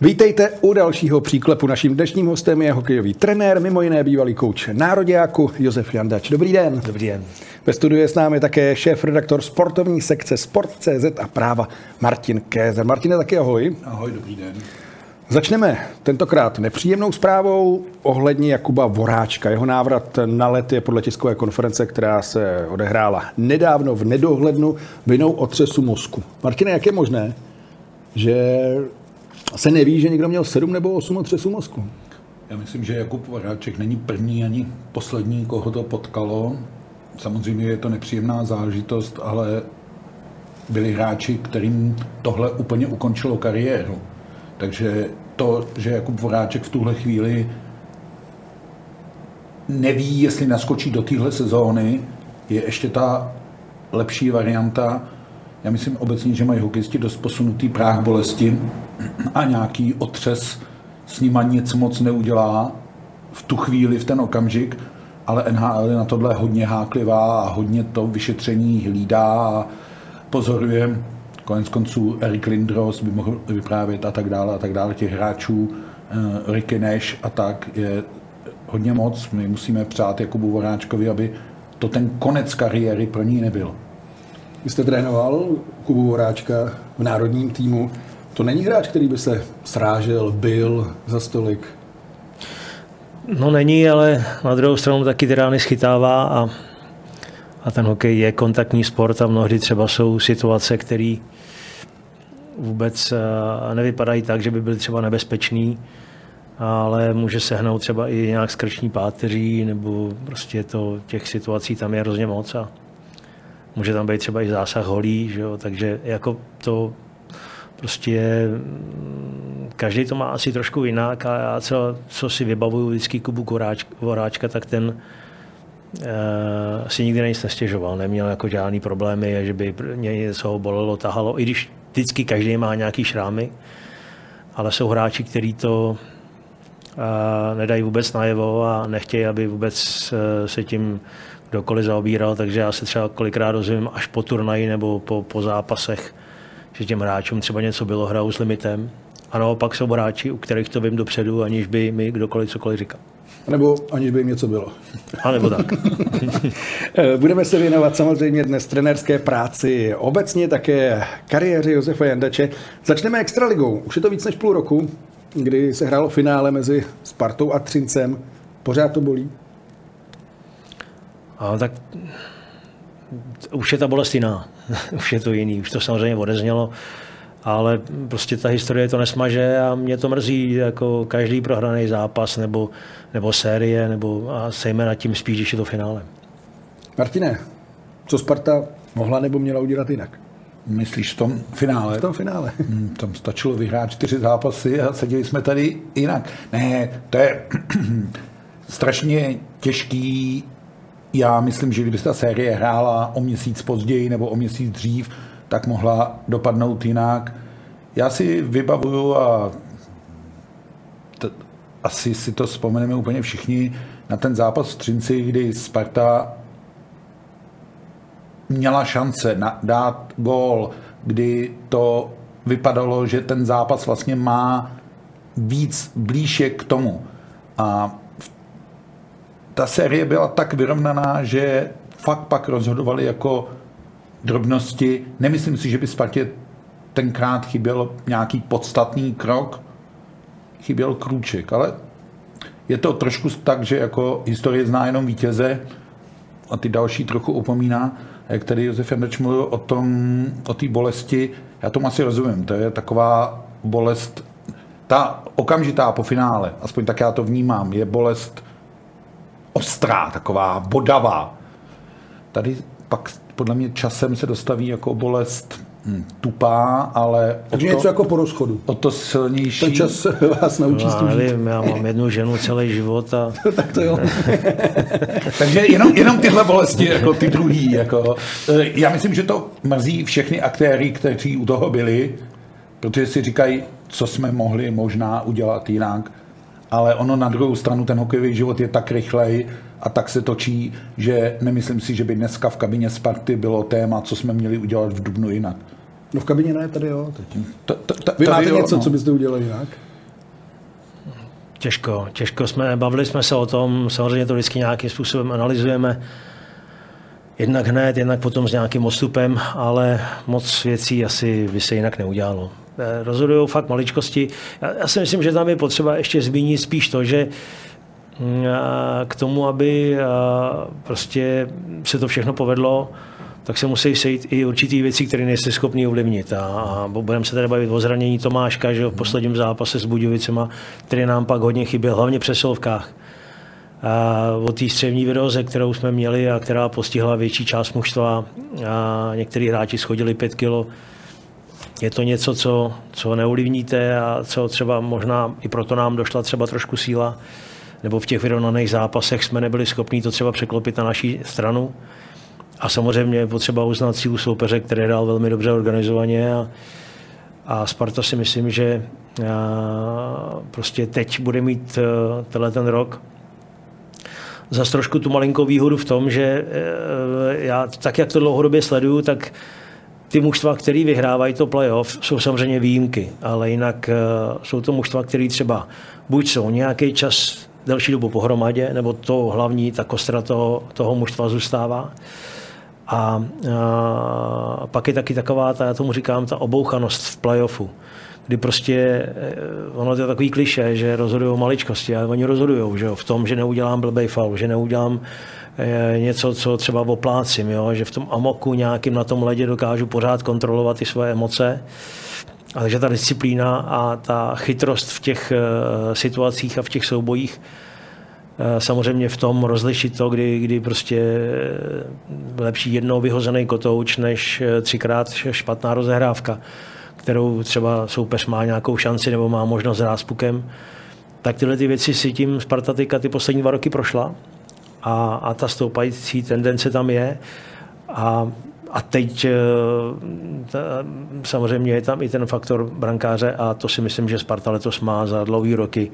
Vítejte u dalšího příklepu. Naším dnešním hostem je hokejový trenér, mimo jiné bývalý kouč nároďáku Josef Jandač. Dobrý den. Dobrý den. Ve studiu je s námi také šéf-redaktor sportovní sekce Sport.cz a práva Martin Kézer. Martine, taky ahoj. Ahoj, dobrý den. Začneme tentokrát nepříjemnou zprávou ohledně Jakuba Voráčka. Jeho návrat na let je podle tiskové konference, která se odehrála nedávno v nedohlednu vinou otřesu mozku. Martine, jak je možné, že se neví, že někdo měl sedm nebo osm otřesů mozku. Já myslím, že Jakub Varáček není první ani poslední, koho to potkalo. Samozřejmě je to nepříjemná záležitost, ale byli hráči, kterým tohle úplně ukončilo kariéru. Takže to, že Jakub Voráček v tuhle chvíli neví, jestli naskočí do téhle sezóny, je ještě ta lepší varianta, já myslím obecně, že mají hokejisti dost posunutý práh bolesti a nějaký otřes s nima nic moc neudělá v tu chvíli, v ten okamžik, ale NHL je na tohle hodně háklivá a hodně to vyšetření hlídá a pozoruje. Konec konců Erik Lindros by mohl vyprávět a tak dále a tak dále těch hráčů, uh, Ricky Nash a tak je hodně moc. My musíme přát Jakubu Voráčkovi, aby to ten konec kariéry pro ní nebyl. Vy jste trénoval Kubu Voráčka v národním týmu. To není hráč, který by se srážel, byl za stolik? No není, ale na druhou stranu taky ty rány schytává a, a ten hokej je kontaktní sport a mnohdy třeba jsou situace, které vůbec eh, nevypadají tak, že by byly třeba nebezpečný, ale může se hnout třeba i nějak skrční páteří, nebo prostě to, těch situací tam je hrozně moc a může tam být třeba i zásah holí, že jo? takže jako to prostě je, každý to má asi trošku jinak a já co, co si vybavuju vždycky Kubu Voráčka, tak ten uh, si nikdy nic nestěžoval, neměl jako žádný problémy, že by něco ho bolelo, tahalo, i když vždycky každý má nějaký šrámy, ale jsou hráči, kteří to uh, nedají vůbec najevo a nechtějí, aby vůbec uh, se tím kdokoliv zaobíral, takže já se třeba kolikrát dozvím až po turnaji nebo po, po zápasech, že těm hráčům třeba něco bylo, hrajou s limitem. A naopak jsou hráči, u kterých to vím dopředu, aniž by mi kdokoliv cokoliv říkal. Nebo aniž by jim něco bylo. A nebo tak. Budeme se věnovat samozřejmě dnes trenérské práci, obecně také kariéře Josefa Jandače. Začneme extraligou. Už je to víc než půl roku, kdy se hrálo finále mezi Spartou a Třincem. Pořád to bolí? A tak už je ta bolest jiná, už je to jiný, už to samozřejmě odeznělo, ale prostě ta historie to nesmaže a mě to mrzí, jako každý prohraný zápas nebo, nebo série, nebo a na tím spíš, když je to finále. Martine, co Sparta mohla nebo měla udělat jinak? Myslíš v tom finále? V tom finále. Hmm, tam stačilo vyhrát čtyři zápasy a seděli jsme tady jinak. Ne, to je strašně těžký já myslím, že kdyby ta série hrála o měsíc později nebo o měsíc dřív, tak mohla dopadnout jinak. Já si vybavuju a t- asi si to vzpomeneme úplně všichni na ten zápas v Třinci, kdy Sparta měla šance na, dát gól, kdy to vypadalo, že ten zápas vlastně má víc blíže k tomu. A ta série byla tak vyrovnaná, že fakt pak rozhodovali jako drobnosti. Nemyslím si, že by Spartě tenkrát chyběl nějaký podstatný krok, chyběl krůček, ale je to trošku tak, že jako historie zná jenom vítěze a ty další trochu upomíná. Jak tady Josef Jandač mluvil o tom, o té bolesti, já tomu asi rozumím, to je taková bolest, ta okamžitá po finále, aspoň tak já to vnímám, je bolest ostrá, taková bodavá. Tady pak podle mě časem se dostaví jako bolest hm, tupá, ale Takže o to, něco jako po rozchodu. o to silnější. Ten čas vás naučí s žít. nevím, já mám jednu ženu celý život a tak to jo. Takže jenom, jenom tyhle bolesti, jako ty druhý. Jako. Eh, Já myslím, že to mrzí všechny aktéry, kteří u toho byli, protože si říkají, co jsme mohli možná udělat jinak. Ale ono na druhou stranu, ten hokejový život je tak rychlej a tak se točí, že nemyslím si, že by dneska v kabině Sparty bylo téma, co jsme měli udělat v Dubnu jinak. No v kabině ne, tady jo. Teď. To, to, to, Vy tady máte jo, něco, no. co byste udělali jinak? Těžko, těžko jsme, bavili jsme se o tom, samozřejmě to vždycky nějakým způsobem analyzujeme, jednak hned, jednak potom s nějakým odstupem, ale moc věcí asi by se jinak neudělalo. Eh, Rozhodují fakt maličkosti. Já, si myslím, že tam je potřeba ještě zmínit spíš to, že mm, k tomu, aby prostě se to všechno povedlo, tak se musí sejít i určitý věci, které nejste schopni ovlivnit. A, a budeme se tady bavit o zranění Tomáška, že v posledním zápase s Budějovicema, který nám pak hodně chyběl, hlavně při silovkách. A o té střevní viróze, kterou jsme měli a která postihla větší část mužstva a některý hráči schodili 5 kilo, je to něco, co, co neovlivníte a co třeba možná i proto nám došla třeba trošku síla, nebo v těch vyrovnaných zápasech jsme nebyli schopni to třeba překlopit na naší stranu. A samozřejmě je potřeba uznat sílu soupeře, který hrál velmi dobře organizovaně a, a Sparta si myslím, že prostě teď bude mít a, tenhle ten rok zase trošku tu malinkou výhodu v tom, že e, já tak, jak to dlouhodobě sleduju, tak ty mužstva, které vyhrávají to playoff, jsou samozřejmě výjimky, ale jinak uh, jsou to mužstva, které třeba buď jsou nějaký čas delší dobu pohromadě, nebo to hlavní, ta kostra toho, toho mužstva zůstává. A, a pak je taky taková, ta, já tomu říkám, ta obouchanost v playoffu, kdy prostě, eh, ono to je takový kliše, že rozhodují maličkosti, ale oni rozhodují, že jo, v tom, že neudělám blbej faul, že neudělám eh, něco, co třeba oplácím, jo, že v tom amoku nějakým na tom ledě dokážu pořád kontrolovat ty svoje emoce. A takže ta disciplína a ta chytrost v těch uh, situacích a v těch soubojích uh, samozřejmě v tom rozlišit to, kdy, kdy prostě eh, lepší jednou vyhozený kotouč, než eh, třikrát špatná rozehrávka, kterou třeba soupeř má nějakou šanci nebo má možnost s pukem. Tak tyhle ty věci si tím Sparta teďka ty poslední dva roky prošla a, a ta stoupající tendence tam je. A, a teď eh, ta, samozřejmě je tam i ten faktor brankáře a to si myslím, že Sparta letos má za dlouhý roky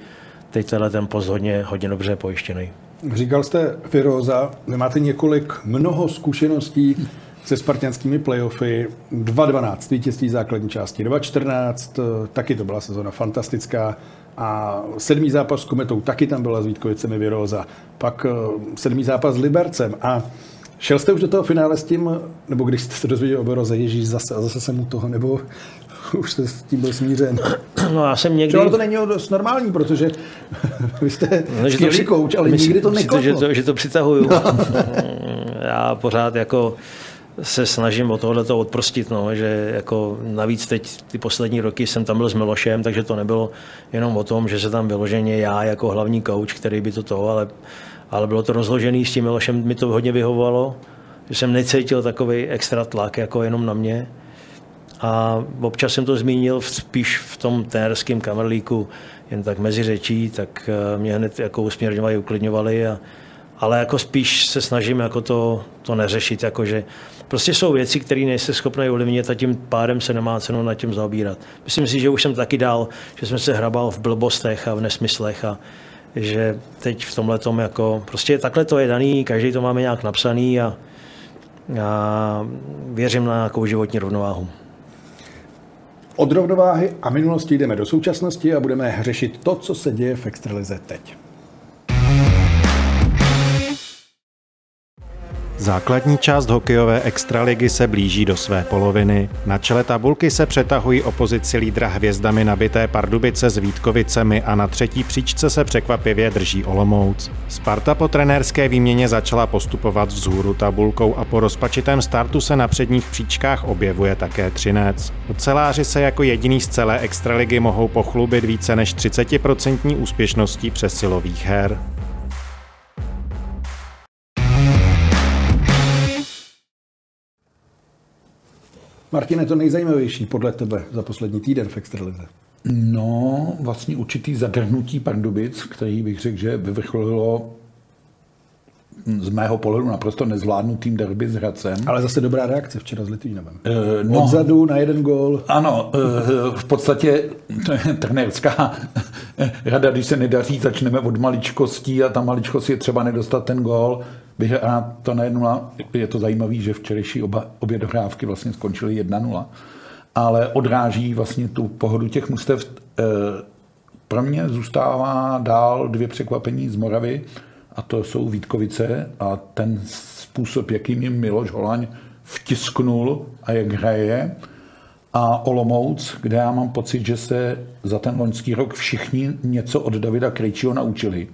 teď tenhle ten post hodně, hodně dobře pojištěný. Říkal jste Firoza, máte několik, mnoho zkušeností se spartianskými playoffy. 2-12 vítězství základní části, 2-14, taky to byla sezona fantastická. A sedmý zápas s Kometou, taky tam byla s Vítkovicemi Viroza. Pak eh, sedmý zápas s Libercem. A šel jste už do toho finále s tím, nebo když jste se dozvěděli o Viroze, Ježíš, zase, a zase jsem u toho, nebo už jste s tím byl smířen. No já jsem někdy... Třeba to není dost normální, protože vy jste No, že to při- kouč, ale myslím nikdy to neklaplo. Že to, že to přitahuju. Já pořád jako se snažím o tohle to odprostit, no, že jako navíc teď ty poslední roky jsem tam byl s Milošem, takže to nebylo jenom o tom, že se tam vyloženě já jako hlavní kouč, který by to toho, ale, ale bylo to rozložený s tím Milošem, mi to hodně vyhovovalo, že jsem necítil takový extra tlak jako jenom na mě. A občas jsem to zmínil v- spíš v tom ténerském kamerlíku, jen tak mezi řečí, tak eh, mě hned jako usměrňovali, uklidňovali. A, ale jako spíš se snažím jako to, to neřešit, jakože prostě jsou věci, které nejste schopni ovlivnit a tím pádem se nemá cenu nad tím zaobírat. Myslím si, že už jsem taky dál, že jsem se hrabal v blbostech a v nesmyslech a že teď v tomhle tom jako, prostě takhle to je daný, každý to máme nějak napsaný a, a věřím na nějakou životní rovnováhu. Od rovnováhy a minulosti jdeme do současnosti a budeme řešit to, co se děje v extralize teď. Základní část hokejové extraligy se blíží do své poloviny. Na čele tabulky se přetahují o pozici lídra hvězdami nabité Pardubice s Vítkovicemi a na třetí příčce se překvapivě drží Olomouc. Sparta po trenérské výměně začala postupovat vzhůru tabulkou a po rozpačitém startu se na předních příčkách objevuje také Třinec. Oceláři se jako jediný z celé extraligy mohou pochlubit více než 30% úspěšností přesilových her. Martine, to nejzajímavější podle tebe za poslední týden v Extralize? No, vlastně určitý zadrhnutí Pardubic, který bych řekl, že vyvrcholilo z mého pohledu naprosto nezvládnutým derby s Hradcem. Ale zase dobrá reakce včera s Litvínovem. E, no, Odzadu na jeden gól. Ano, e, v podstatě trenérská rada, když se nedaří, začneme od maličkostí a ta maličkost je třeba nedostat ten gól. Vyhrát to na 1 Je to zajímavé, že včerejší oba, obě dohrávky vlastně skončily 1-0 ale odráží vlastně tu pohodu těch mustev. E, pro mě zůstává dál dvě překvapení z Moravy a to jsou Vítkovice a ten způsob, jakým jim Miloš Holaň vtisknul a jak hraje a Olomouc, kde já mám pocit, že se za ten loňský rok všichni něco od Davida Krejčího naučili.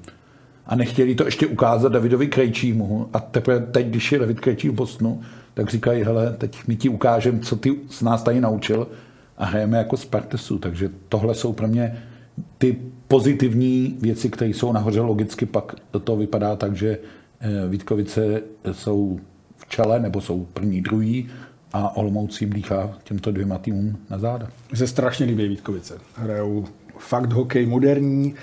A nechtěli to ještě ukázat Davidovi Krejčímu. A teprve teď, když je David Krejčí v Bosnu, tak říkají, hele, teď my ti ukážeme, co ty s nás tady naučil a hrajeme jako Spartesu. Takže tohle jsou pro mě ty pozitivní věci, které jsou nahoře logicky, pak to vypadá tak, že eh, Vítkovice jsou v čele, nebo jsou první, druhý a Olomouc jim dýchá těmto dvěma týmům na záda. Mně se strašně líbí Vítkovice. Hrajou fakt hokej moderní.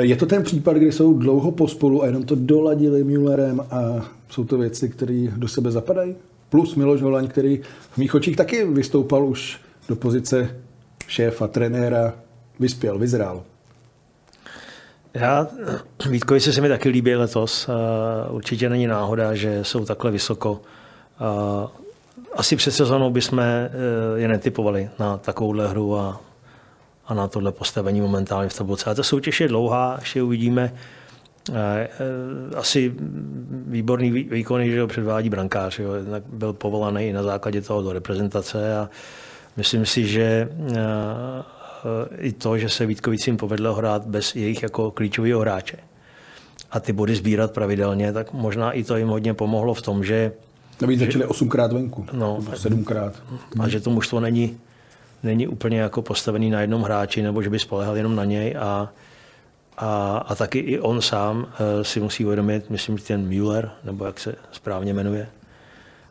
Je to ten případ, kdy jsou dlouho pospolu a jenom to doladili Müllerem a jsou to věci, které do sebe zapadají? Plus Miloš Holaň, který v mých očích taky vystoupal už do pozice šéfa, trenéra, vyspěl, vyzrál. Já, Vítkovice se mi taky líbí letos. Určitě není náhoda, že jsou takhle vysoko. Asi před sezónou bychom je netypovali na takovouhle hru a, a na tohle postavení momentálně v tabulce. A ta soutěž je dlouhá, ještě uvidíme. Asi výborný výkon, že ho předvádí brankář. Jo. Byl povolaný i na základě toho do reprezentace a myslím si, že i to, že se Vítkovicím povedlo hrát bez jejich jako klíčového hráče a ty body sbírat pravidelně, tak možná i to jim hodně pomohlo v tom, že... Navíc začali osmkrát venku, no, sedmkrát. A že to mužstvo není, není úplně jako postavený na jednom hráči, nebo že by spolehal jenom na něj. A, a, a taky i on sám uh, si musí uvědomit, myslím, že ten Müller, nebo jak se správně jmenuje,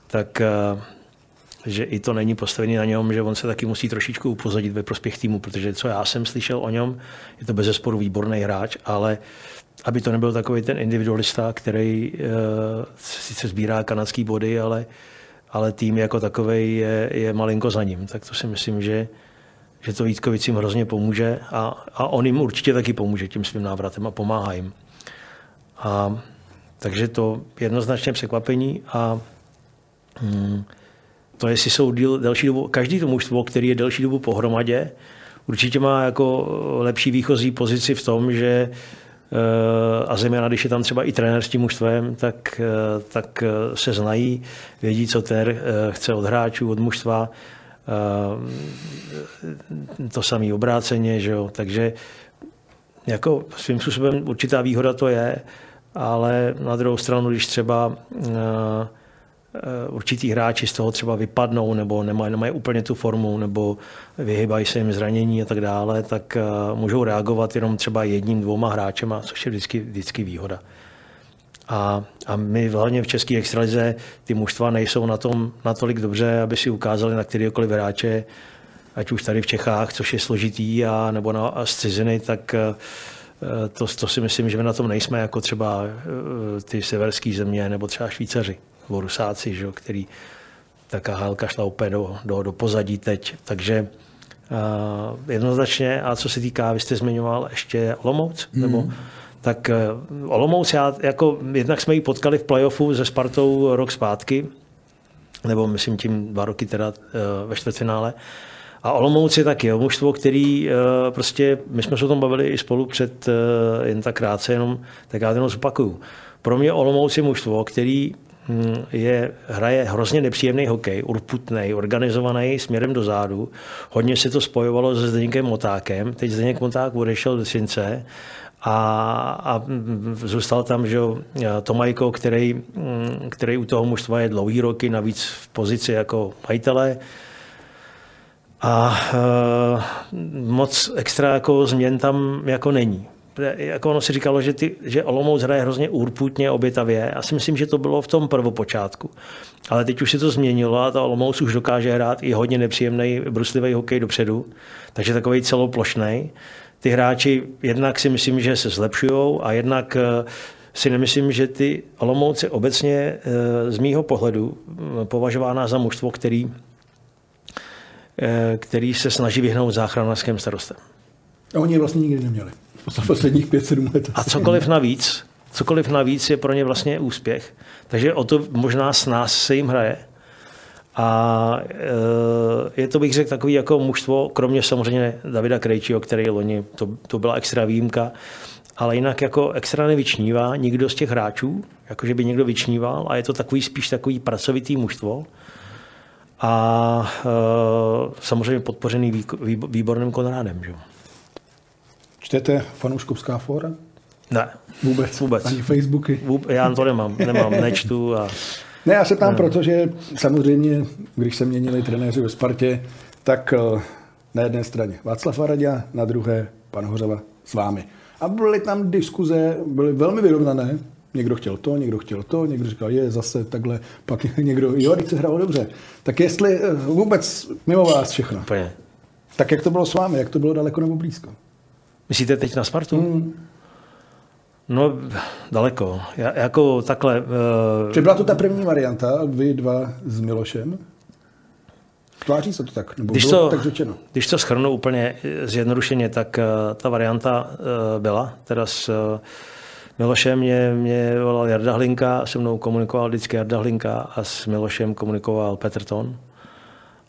tak uh, že i to není postavený na něm, že on se taky musí trošičku upozadit ve prospěch týmu, protože co já jsem slyšel o něm, je to bez zesporu výborný hráč, ale aby to nebyl takový ten individualista, který uh, sice sbírá kanadský body, ale, ale tým jako takový je, je malinko za ním. Tak to si myslím, že, že to Vítkovicím hrozně pomůže a, a on jim určitě taky pomůže tím svým návratem a pomáhá jim. A, takže to jednoznačně překvapení a hmm, to jestli jsou díl, delší dobu, každý to mužstvo, který je delší dobu pohromadě, určitě má jako lepší výchozí pozici v tom, že eh, a zejména, když je tam třeba i trenér s tím mužstvem, tak, eh, tak eh, se znají, vědí, co ten chce od hráčů, od mužstva, to samé obráceně, že jo? takže jako svým způsobem určitá výhoda to je, ale na druhou stranu, když třeba určitý hráči z toho třeba vypadnou nebo nemají, nemají úplně tu formu nebo vyhybají se jim zranění a tak dále, tak eh, můžou reagovat jenom třeba jedním, dvouma hráčem, což je vždycky, vždycky výhoda. A, a my hlavně v České extralize ty mužstva nejsou na tom natolik dobře, aby si ukázali na kterýkoliv hráče, ať už tady v Čechách, což je složitý, a, nebo na a z ciziny, tak eh, to, to si myslím, že my na tom nejsme jako třeba ty severské země nebo třeba Švýcaři nebo Rusáci, že, který ta KHL šla úplně do, do, do pozadí teď. Takže uh, jednoznačně, a co se týká, vy jste zmiňoval ještě Olomouc, mm. nebo tak uh, Olomouc, já, jako, jednak jsme ji potkali v playoffu se Spartou rok zpátky, nebo myslím tím dva roky teda uh, ve čtvrtfinále. A Olomouc je taky jo, mužstvo, který uh, prostě, my jsme se o tom bavili i spolu před uh, jen tak krátce, jenom tak já jenom zopakuju. Pro mě Olomouc je mužstvo, který je, hraje hrozně nepříjemný hokej, urputný, organizovaný směrem do zádu. Hodně se to spojovalo se Zdeňkem Motákem. Teď Zdeněk Moták odešel do Cince a, a zůstal tam že Tomajko, který, hm, který u toho mužstva je dlouhý roky, navíc v pozici jako majitele. A e, moc extra jako změn tam jako není. Jako ono si říkalo, že, ty, že Olomouc hraje hrozně úrputně, obětavě. Já si myslím, že to bylo v tom prvopočátku. Ale teď už se to změnilo a ta Olomouc už dokáže hrát i hodně nepříjemný bruslivý hokej dopředu, takže takový celoplošný. Ty hráči jednak si myslím, že se zlepšují a jednak eh, si nemyslím, že ty Olomouci obecně eh, z mýho pohledu eh, považována za mužstvo, který, který se snaží vyhnout záchranářským starostem. A oni je vlastně nikdy neměli. Za posledních 5-7 let. A cokoliv navíc, cokoliv navíc je pro ně vlastně úspěch. Takže o to možná s nás se jim hraje. A e, je to, bych řekl, takový jako mužstvo, kromě samozřejmě Davida Krejčího, který loni, to, to byla extra výjimka, ale jinak jako extra nevyčnívá nikdo z těch hráčů, jakože by někdo vyčníval a je to takový spíš takový pracovitý mužstvo a e, samozřejmě podpořený výborným Konrádem. Že? Čtete fanouškovská fóra? Ne. Vůbec? Vůbec. Ani Facebooky? Vůbec, já to nemám, nemám, nečtu. A... Ne, já se tam, protože samozřejmě, když se měnili trenéři ve Spartě, tak eh, na jedné straně Václav Varadě, na druhé pan Hořava s vámi. A byly tam diskuze, byly velmi vyrovnané. Někdo chtěl to, někdo chtěl to, někdo říkal, je zase takhle, pak někdo, jo, teď se hrál dobře. Tak jestli eh, vůbec mimo vás všechno. Úplně. Tak jak to bylo s vámi, jak to bylo daleko nebo blízko? Myslíte teď na Spartu? Hmm. No, daleko. Já, jako takhle... Uh... Či byla to ta první varianta, vy dva s Milošem? Tváří se to tak? Nebo když, bylo to, tak řečeno? když to schrnu úplně zjednodušeně, tak uh, ta varianta uh, byla. Teda s uh, Milošem mě, mě volal Jarda Hlinka, se mnou komunikoval vždycky Jarda Hlinka a s Milošem komunikoval Petr Ton.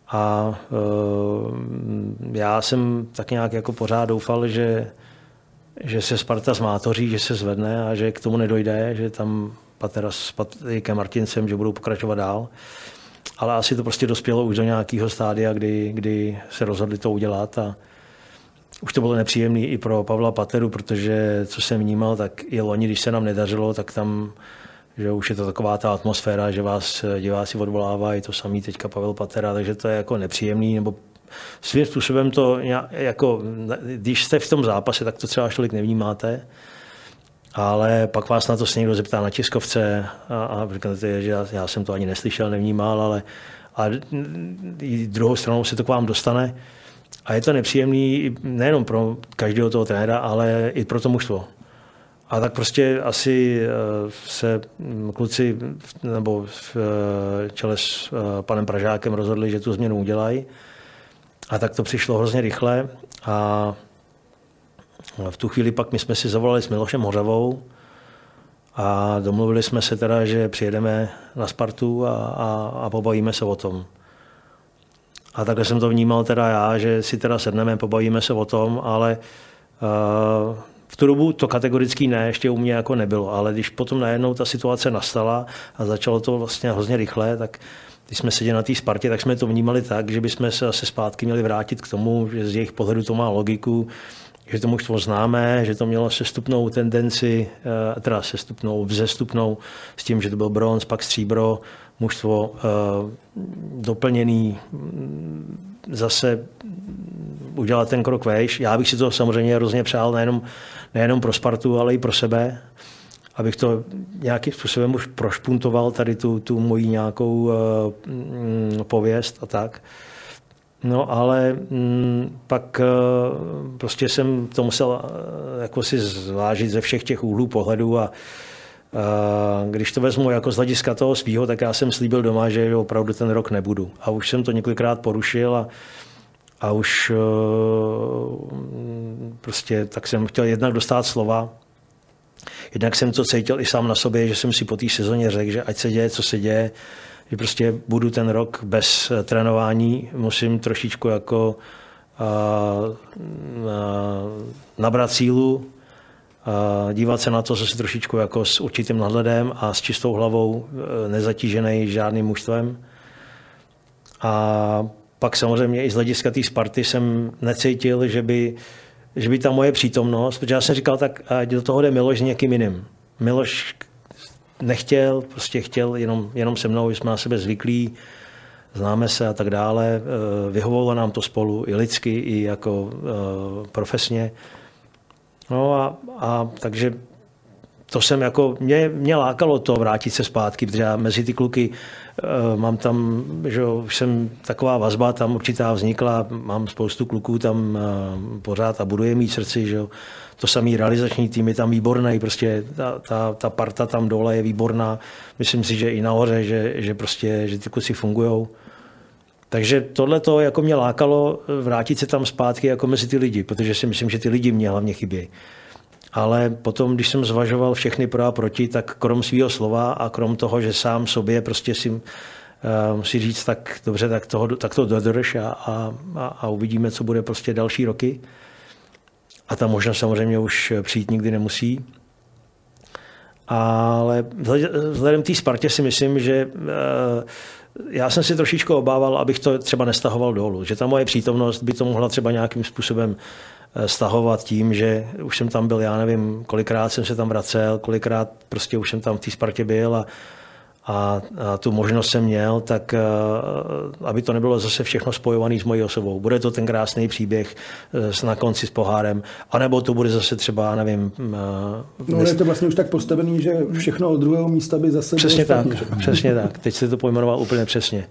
A uh, já jsem tak nějak jako pořád doufal, že, že se Sparta zmátoří, že se zvedne a že k tomu nedojde, že tam Patera s Patrikem Martincem, že budou pokračovat dál. Ale asi to prostě dospělo už do nějakého stádia, kdy, kdy se rozhodli to udělat a už to bylo nepříjemné i pro Pavla Pateru, protože co jsem vnímal, tak i loni, když se nám nedařilo, tak tam že už je to taková ta atmosféra, že vás diváci odvolávají, to samý teďka Pavel Patera, takže to je jako nepříjemný, nebo svým způsobem to, jako, když jste v tom zápase, tak to třeba tolik nevnímáte, ale pak vás na to se někdo zeptá na tiskovce a, a říkáte, že já, já jsem to ani neslyšel, nevnímal, ale a druhou stranou se to k vám dostane a je to nepříjemný nejenom pro každého toho trenéra, ale i pro to mužstvo. A tak prostě asi eh, se mm, kluci nebo v eh, čele s eh, panem Pražákem rozhodli, že tu změnu udělají. A tak to přišlo hrozně rychle a v tu chvíli pak my jsme si zavolali s Milošem Hořavou a domluvili jsme se teda, že přijedeme na Spartu a, a, a pobavíme se o tom. A takhle jsem to vnímal teda já, že si teda sedneme, pobavíme se o tom, ale uh, v tu dobu to kategoricky ne, ještě u mě jako nebylo, ale když potom najednou ta situace nastala a začalo to vlastně hrozně rychle, tak když jsme seděli na té Spartě, tak jsme to vnímali tak, že bychom se zase zpátky měli vrátit k tomu, že z jejich pohledu to má logiku, že to mužstvo známe, že to mělo sestupnou tendenci, eh, teda sestupnou, vzestupnou s tím, že to byl bronz, pak stříbro, mužstvo eh, doplněný zase udělat ten krok vejš. Já bych si to samozřejmě hrozně přál nejenom, nejenom pro Spartu, ale i pro sebe, abych to nějakým způsobem už prošpuntoval tady tu, tu moji nějakou uh, pověst a tak. No ale mm, pak uh, prostě jsem to musel uh, jako si zvážit ze všech těch úhlů pohledu a když to vezmu jako z hlediska toho svého, tak já jsem slíbil doma, že opravdu ten rok nebudu. A už jsem to několikrát porušil a a už prostě tak jsem chtěl jednak dostat slova, jednak jsem to cítil i sám na sobě, že jsem si po té sezóně řekl, že ať se děje, co se děje, že prostě budu ten rok bez eh, trénování, musím trošičku jako a, a, nabrat sílu, dívat se na to zase trošičku jako s určitým nadhledem a s čistou hlavou, eh, nezatížený žádným mužstvem. A pak samozřejmě i z hlediska té Sparty jsem necítil, že by, že by ta moje přítomnost, protože já jsem říkal, tak ať do toho jde Miloš s někým jiným. Miloš nechtěl, prostě chtěl jenom, jenom se mnou, jsme na sebe zvyklí, známe se a tak dále. Eh, vyhovovalo nám to spolu i lidsky, i jako uh, profesně. No a, a takže to jsem jako, mě, mě lákalo to vrátit se zpátky, protože já mezi ty kluky uh, mám tam, že už jsem taková vazba tam určitá vznikla, mám spoustu kluků tam uh, pořád a budu je mít srdci, že to samý realizační tým je tam výborný, prostě ta, ta, ta parta tam dole je výborná, myslím si, že i nahoře, že, že prostě, že ty kluci fungují. Takže tohle to jako mě lákalo vrátit se tam zpátky jako mezi ty lidi, protože si myslím, že ty lidi mě hlavně chybějí. Ale potom, když jsem zvažoval všechny pro a proti, tak krom svého slova a krom toho, že sám sobě prostě si uh, si říct, tak dobře, tak, toho, tak to dodrž a, a, a uvidíme, co bude prostě další roky. A ta možnost samozřejmě už přijít nikdy nemusí. Ale vzhledem té Spartě si myslím, že uh, já jsem si trošičku obával, abych to třeba nestahoval dolů, že ta moje přítomnost by to mohla třeba nějakým způsobem eh, stahovat tím, že už jsem tam byl, já nevím, kolikrát jsem se tam vracel, kolikrát prostě už jsem tam v té Spartě byl a, a, a tu možnost jsem měl, tak eh, aby to nebylo zase všechno spojované s mojí osobou. Bude to ten krásný příběh eh, na konci s pohárem, anebo to bude zase třeba, nevím... No dnes... je to vlastně už tak postavený, že všechno od druhého místa by zase Přesně tak, přesně tak. Teď jste to pojmenoval úplně přesně.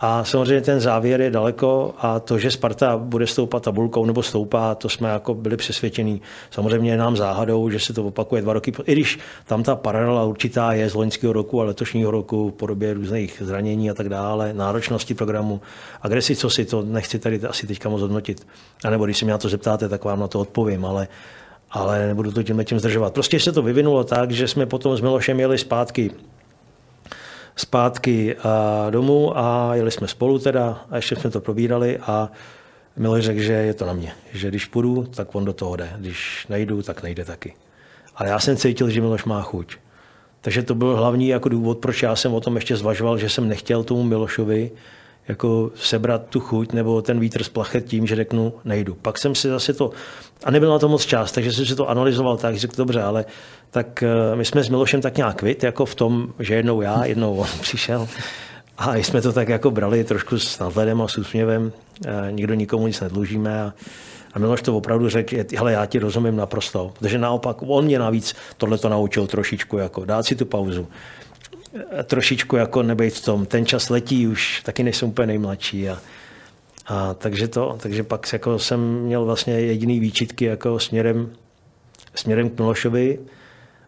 A samozřejmě ten závěr je daleko a to, že Sparta bude stoupat tabulkou nebo stoupá, to jsme jako byli přesvědčení. Samozřejmě je nám záhadou, že se to opakuje dva roky, i když tam ta paralela určitá je z loňského roku a letošního roku v podobě různých zranění a tak dále, náročnosti programu, agresi, co si to nechci tady asi teďka moc hodnotit. A nebo když se mě na to zeptáte, tak vám na to odpovím, ale ale nebudu to tím tím zdržovat. Prostě se to vyvinulo tak, že jsme potom s Milošem jeli zpátky zpátky domů a jeli jsme spolu teda a ještě jsme to probírali a Miloš řekl, že je to na mě, že když půjdu, tak on do toho jde, když nejdu, tak nejde taky. Ale já jsem cítil, že Miloš má chuť. Takže to byl hlavní jako důvod, proč já jsem o tom ještě zvažoval, že jsem nechtěl tomu Milošovi jako sebrat tu chuť nebo ten vítr z plachet tím, že řeknu nejdu. Pak jsem si zase to, a nebyl na to moc čas, takže jsem si to analyzoval tak, řekl dobře, ale tak eh, my jsme s Milošem tak nějak kvit, jako v tom, že jednou já, jednou on přišel. A jsme to tak jako brali trošku s nadhledem a s úsměvem. Eh, nikdo nikomu nic nedlužíme. A, a Miloš to opravdu řekl, hele, já ti rozumím naprosto. Protože naopak on mě navíc tohle to naučil trošičku, jako dát si tu pauzu trošičku jako nebejt v tom. Ten čas letí už, taky nejsem úplně nejmladší. A, a takže, to, takže pak jako jsem měl vlastně jediný výčitky jako směrem, směrem k Milošovi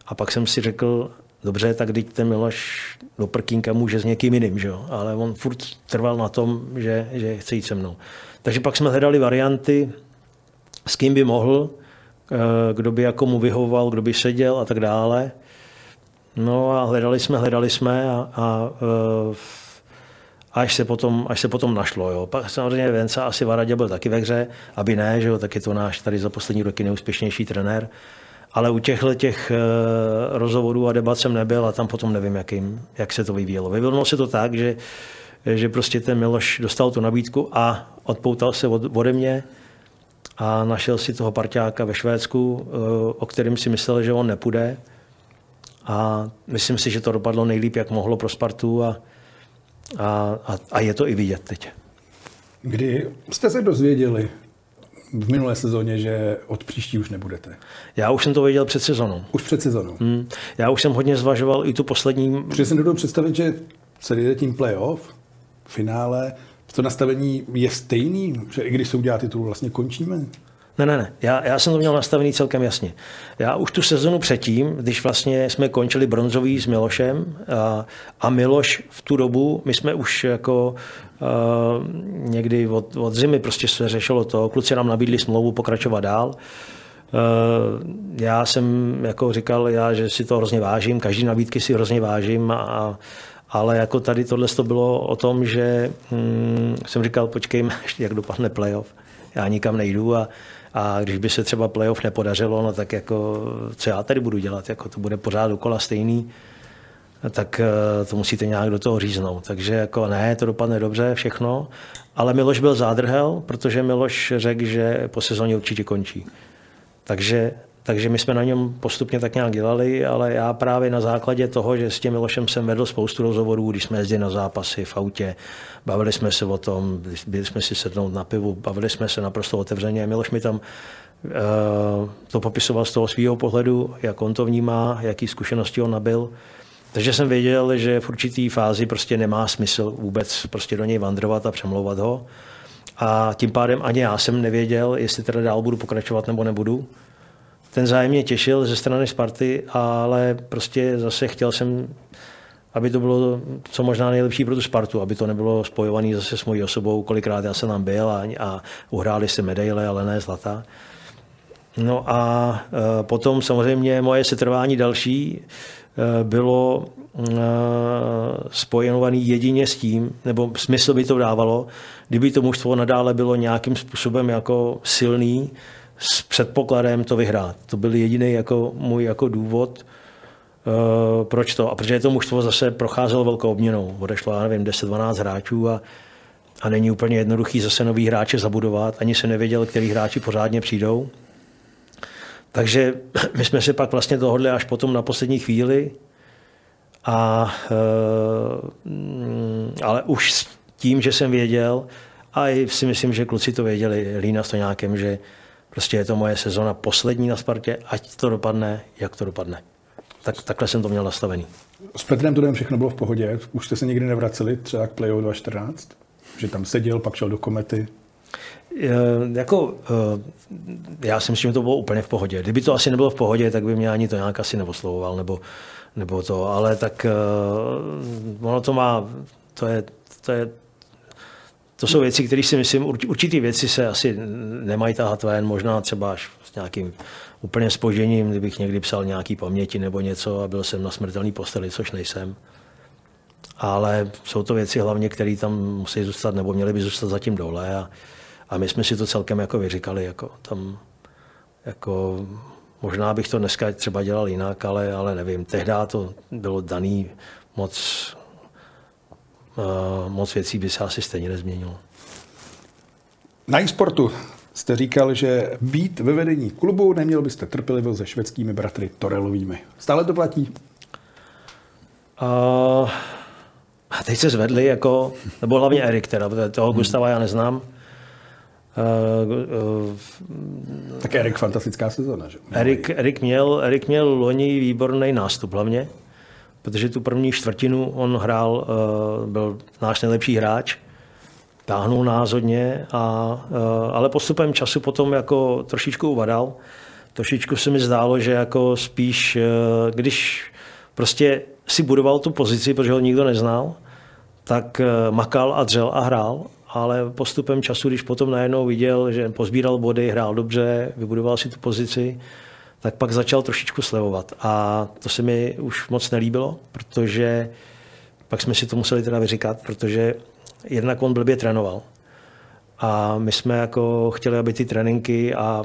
a pak jsem si řekl, dobře, tak teď ten Miloš do prkínka může s někým jiným, že ale on furt trval na tom, že, že chce jít se mnou. Takže pak jsme hledali varianty, s kým by mohl, eh, kdo by jako mu vyhovoval, kdo by seděl a tak dále. No a hledali jsme, hledali jsme a, a e, až se potom, až se potom našlo. Jo. Pak samozřejmě Venca asi Varadě byl taky ve hře, aby ne, že jo, tak je to náš tady za poslední roky neúspěšnější trenér. Ale u těchto těch e, rozhovorů a debat jsem nebyl a tam potom nevím, jakým, jak se to vyvíjelo. Vyvinulo se to tak, že, že prostě ten Miloš dostal tu nabídku a odpoutal se od, ode mě a našel si toho parťáka ve Švédsku, e, o kterém si myslel, že on nepůjde a myslím si, že to dopadlo nejlíp, jak mohlo pro Spartu a, a, a, a je to i vidět teď. Kdy jste se dozvěděli v minulé sezóně, že od příští už nebudete? Já už jsem to věděl před sezónou. Už před sezónou? Hmm. Já už jsem hodně zvažoval i tu poslední... Protože jsem dovedl představit, že se jde tím playoff, finále, to nastavení je stejný, že i když se udělá titul, vlastně končíme? Ne, ne, ne. Já, já jsem to měl nastavený celkem jasně. Já už tu sezonu předtím, když vlastně jsme končili bronzový s Milošem a, a Miloš v tu dobu, my jsme už jako uh, někdy od, od zimy prostě se řešilo to, kluci nám nabídli smlouvu pokračovat dál. Uh, já jsem jako říkal, já, že si to hrozně vážím, každý nabídky si hrozně vážím, a, ale jako tady tohle to bylo o tom, že hm, jsem říkal, počkejme, jak dopadne playoff. Já nikam nejdu a, a když by se třeba playoff nepodařilo, no tak jako, co já tady budu dělat, jako to bude pořád dokola stejný, tak eh, to musíte nějak do toho říznout. Takže jako ne, to dopadne dobře, všechno. Ale Miloš byl zádrhel, protože Miloš řekl, že po sezóně určitě končí. Takže takže my jsme na něm postupně tak nějak dělali, ale já právě na základě toho, že s tím Milošem jsem vedl spoustu rozhovorů, když jsme jezdili na zápasy v autě, bavili jsme se o tom, byli jsme si sednout na pivu, bavili jsme se naprosto otevřeně. Miloš mi tam to popisoval z toho svého pohledu, jak on to vnímá, jaký zkušenosti on nabil. Takže jsem věděl, že v určitý fázi prostě nemá smysl vůbec prostě do něj vandrovat a přemlouvat ho. A tím pádem ani já jsem nevěděl, jestli teda dál budu pokračovat nebo nebudu. Ten zájem mě těšil ze strany Sparty, ale prostě zase chtěl jsem, aby to bylo co možná nejlepší pro tu Spartu, aby to nebylo spojované zase s mojí osobou, kolikrát já jsem tam byl a, a uhráli se medaile, ale ne zlata. No a e, potom samozřejmě moje setrvání další e, bylo e, spojenované jedině s tím, nebo smysl by to dávalo, kdyby to mužstvo nadále bylo nějakým způsobem jako silný, s předpokladem to vyhrát. To byl jediný jako můj jako důvod, uh, proč to. A protože to mužstvo zase procházelo velkou obměnou. Odešlo, já nevím, 10-12 hráčů a, a není úplně jednoduchý zase nový hráče zabudovat. Ani se nevěděl, který hráči pořádně přijdou. Takže my jsme se pak vlastně dohodli až potom na poslední chvíli. A, uh, ale už s tím, že jsem věděl, a i si myslím, že kluci to věděli, Lína s to nějakým, že Prostě je to moje sezona poslední na Spartě, ať to dopadne, jak to dopadne. Tak, takhle jsem to měl nastavený. S Petrem Tudem všechno bylo v pohodě. Už jste se nikdy nevraceli třeba k Playoff 2014? Že tam seděl, pak šel do komety? E, jako, e, já si myslím, že to bylo úplně v pohodě. Kdyby to asi nebylo v pohodě, tak by mě ani to nějak asi neoslovoval, nebo, nebo to, ale tak e, ono to má, to je, to je to jsou věci, které si myslím, určitý věci se asi nemají tahat ven, možná třeba až s nějakým úplně spožením, kdybych někdy psal nějaký paměti nebo něco a byl jsem na smrtelný posteli, což nejsem. Ale jsou to věci hlavně, které tam musí zůstat nebo měly by zůstat zatím dole a, a my jsme si to celkem jako vyříkali. Jako tam, jako, možná bych to dneska třeba dělal jinak, ale, ale nevím. Tehdy to bylo daný moc moc věcí by se asi stejně nezměnilo. Na e-sportu jste říkal, že být ve vedení klubu neměl byste trpělivost se švédskými bratry Torelovými. Stále to platí? Uh, teď se zvedli, jako, nebo hlavně Erik, teda, toho Gustava já neznám. Uh, uh, tak Erik fantastická sezona, že? Erik, Erik, měl, Erik měl loni výborný nástup hlavně protože tu první čtvrtinu on hrál, eh, byl náš nejlepší hráč, táhnul nás hodně, a, eh, ale postupem času potom jako trošičku uvadal. Trošičku se mi zdálo, že jako spíš, eh, když prostě si budoval tu pozici, protože ho nikdo neznal, tak makal a dřel a hrál, ale postupem času, když potom najednou viděl, že pozbíral body, hrál dobře, vybudoval si tu pozici, tak pak začal trošičku slevovat. A to se mi už moc nelíbilo, protože pak jsme si to museli teda vyříkat, protože jednak on blbě trénoval. A my jsme jako chtěli, aby ty tréninky a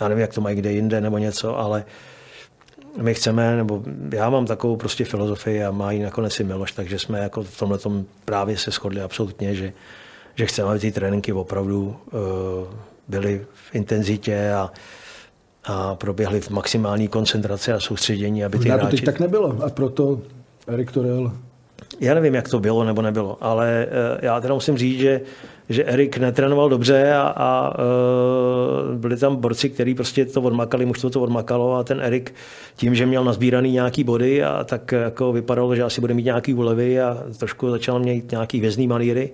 já nevím, jak to mají kde jinde nebo něco, ale my chceme, nebo já mám takovou prostě filozofii a má ji nakonec i Miloš, takže jsme jako v tomhle právě se shodli absolutně, že, že chceme, aby ty tréninky opravdu uh, byly v intenzitě a, a proběhly v maximální koncentraci a soustředění, aby ty hráči... to teď tak nebylo a proto Erik Torel... Já nevím, jak to bylo nebo nebylo, ale eh, já teda musím říct, že, že Erik netrénoval dobře a, a uh, byli tam borci, kteří prostě to odmakali, mužstvo to odmakalo a ten Erik tím, že měl nazbíraný nějaký body a tak jako vypadalo, že asi bude mít nějaký úlevy a trošku začal mít nějaký vězný malíry,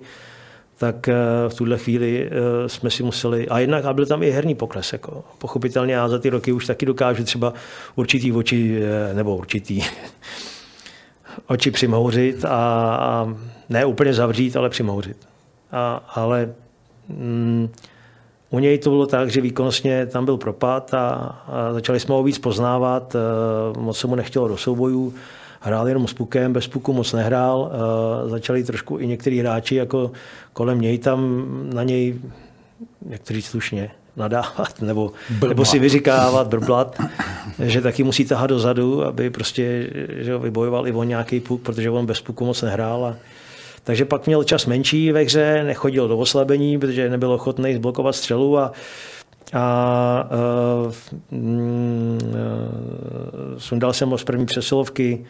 tak eh, v tuhle chvíli eh, jsme si museli, a jednak a byl tam i herní pokles. Jako. Pochopitelně já za ty roky už taky dokážu třeba určitý oči, eh, nebo určitý oči přimouřit a, a ne úplně zavřít, ale přimouřit. A, ale mm, u něj to bylo tak, že výkonnostně tam byl propad a, a začali jsme ho víc poznávat, moc se mu nechtělo do soubojů hrál jenom s pukem, bez puku moc nehrál. Uh, začali trošku i některý hráči jako kolem něj tam na něj, jak to říct slušně, nadávat nebo, nebo si vyříkávat, brblat, že taky musí tahat dozadu, aby prostě že ho vybojoval i on nějaký puk, protože on bez puku moc nehrál. A, takže pak měl čas menší ve hře, nechodil do oslabení, protože nebyl ochotný zblokovat střelu a, a uh, uh, sundal jsem ho z první přesilovky,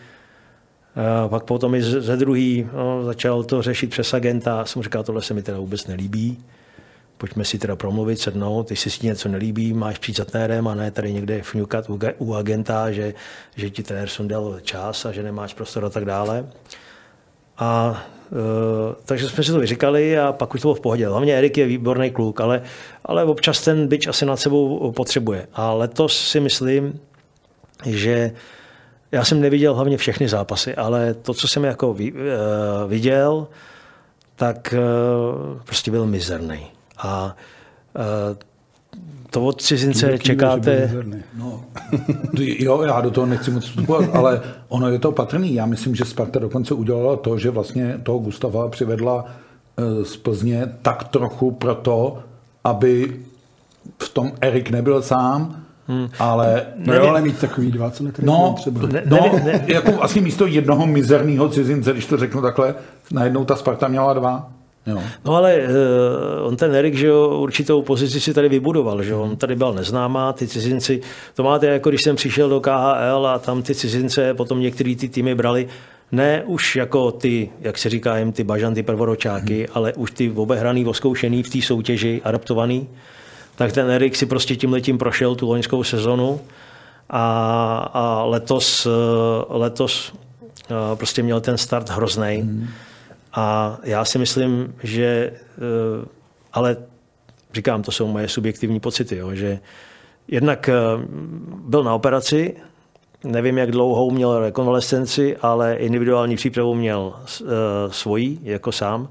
pak potom i ze druhý no, začal to řešit přes agenta. Jsem říkal, tohle se mi teda vůbec nelíbí. pojďme si teda promluvit, sednout, když si si něco nelíbí, máš přijít za trenérem a ne tady někde fňukat u agenta, že, že ti trenér sundal čas a že nemáš prostor a tak dále. A Uh, takže jsme si to vyříkali a pak už to bylo v pohodě. Hlavně Erik je výborný kluk, ale, ale občas ten byč asi nad sebou potřebuje. A letos si myslím, že já jsem neviděl hlavně všechny zápasy, ale to, co jsem jako uh, viděl, tak uh, prostě byl mizerný. A uh, to od cizince Kýve, čekáte... No, jo, já do toho nechci moc vstupovat, ale ono je to patrný. Já myslím, že Sparta dokonce udělala to, že vlastně toho Gustava přivedla eh, z Plzně tak trochu proto, aby v tom Erik nebyl sám, Hmm. Ale, no jo, ale mít takový dva, co no, třeba. Ne, no, ne, ne. jako asi místo jednoho mizerného cizince, když to řeknu takhle, najednou ta Sparta měla dva. Jo. No ale uh, on ten Erik, že jo, určitou pozici si tady vybudoval, že on tady byl neznámá, ty cizinci, to máte jako když jsem přišel do KHL a tam ty cizince potom některý ty týmy brali, ne už jako ty, jak se říká jim, ty bažanty prvoročáky, hmm. ale už ty obehraný, oskoušený v té soutěži, adaptovaný, tak ten Erik si prostě tím letím prošel tu loňskou sezonu a, a letos, eh, letos eh, prostě měl ten start hrozný. Hmm a já si myslím, že, eh, ale říkám, to jsou moje subjektivní pocity, jo, že jednak byl na operaci, nevím, jak dlouhou měl rekonvalescenci, ale individuální přípravu měl svojí, jako sám,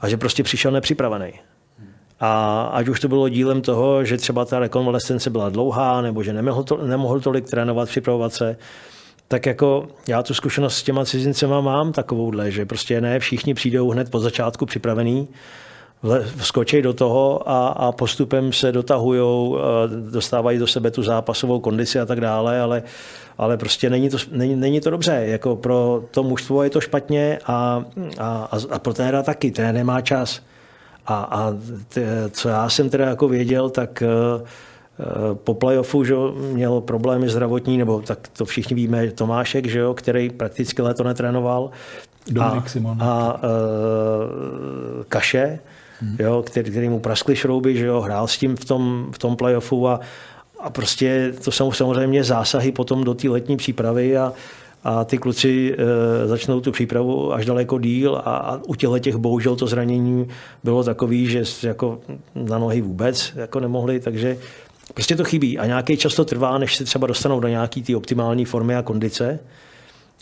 a že prostě přišel nepřipravený. A ať už to bylo dílem toho, že třeba ta rekonvalescence byla dlouhá, nebo že nemohl, to, nemohl tolik trénovat, připravovat se, tak jako já tu zkušenost s těma cizincema mám takovouhle, že prostě ne všichni přijdou hned po začátku připravený, vskočí do toho a, a postupem se dotahují, dostávají do sebe tu zápasovou kondici a tak dále, ale, ale prostě není to, není, není to dobře. Jako pro to mužstvo je to špatně a, a, a pro téra taky, ten nemá čas. A, a t, co já jsem teda jako věděl, tak uh, po playoffu že měl problémy zdravotní, nebo tak to všichni víme, Tomášek, že jo, který prakticky léto netrénoval. Dominik a, Simon. A uh, Kaše, hmm. jo, který, který mu praskly šrouby, že jo, hrál s tím v tom, v tom playoffu a, a prostě to jsou samozřejmě zásahy potom do té letní přípravy a, a ty kluci e, začnou tu přípravu až daleko díl a, a u těchto těch bohužel to zranění bylo takový, že jako na nohy vůbec jako nemohli, takže Prostě to chybí a nějaký čas to trvá, než se třeba dostanou do nějaký ty optimální formy a kondice.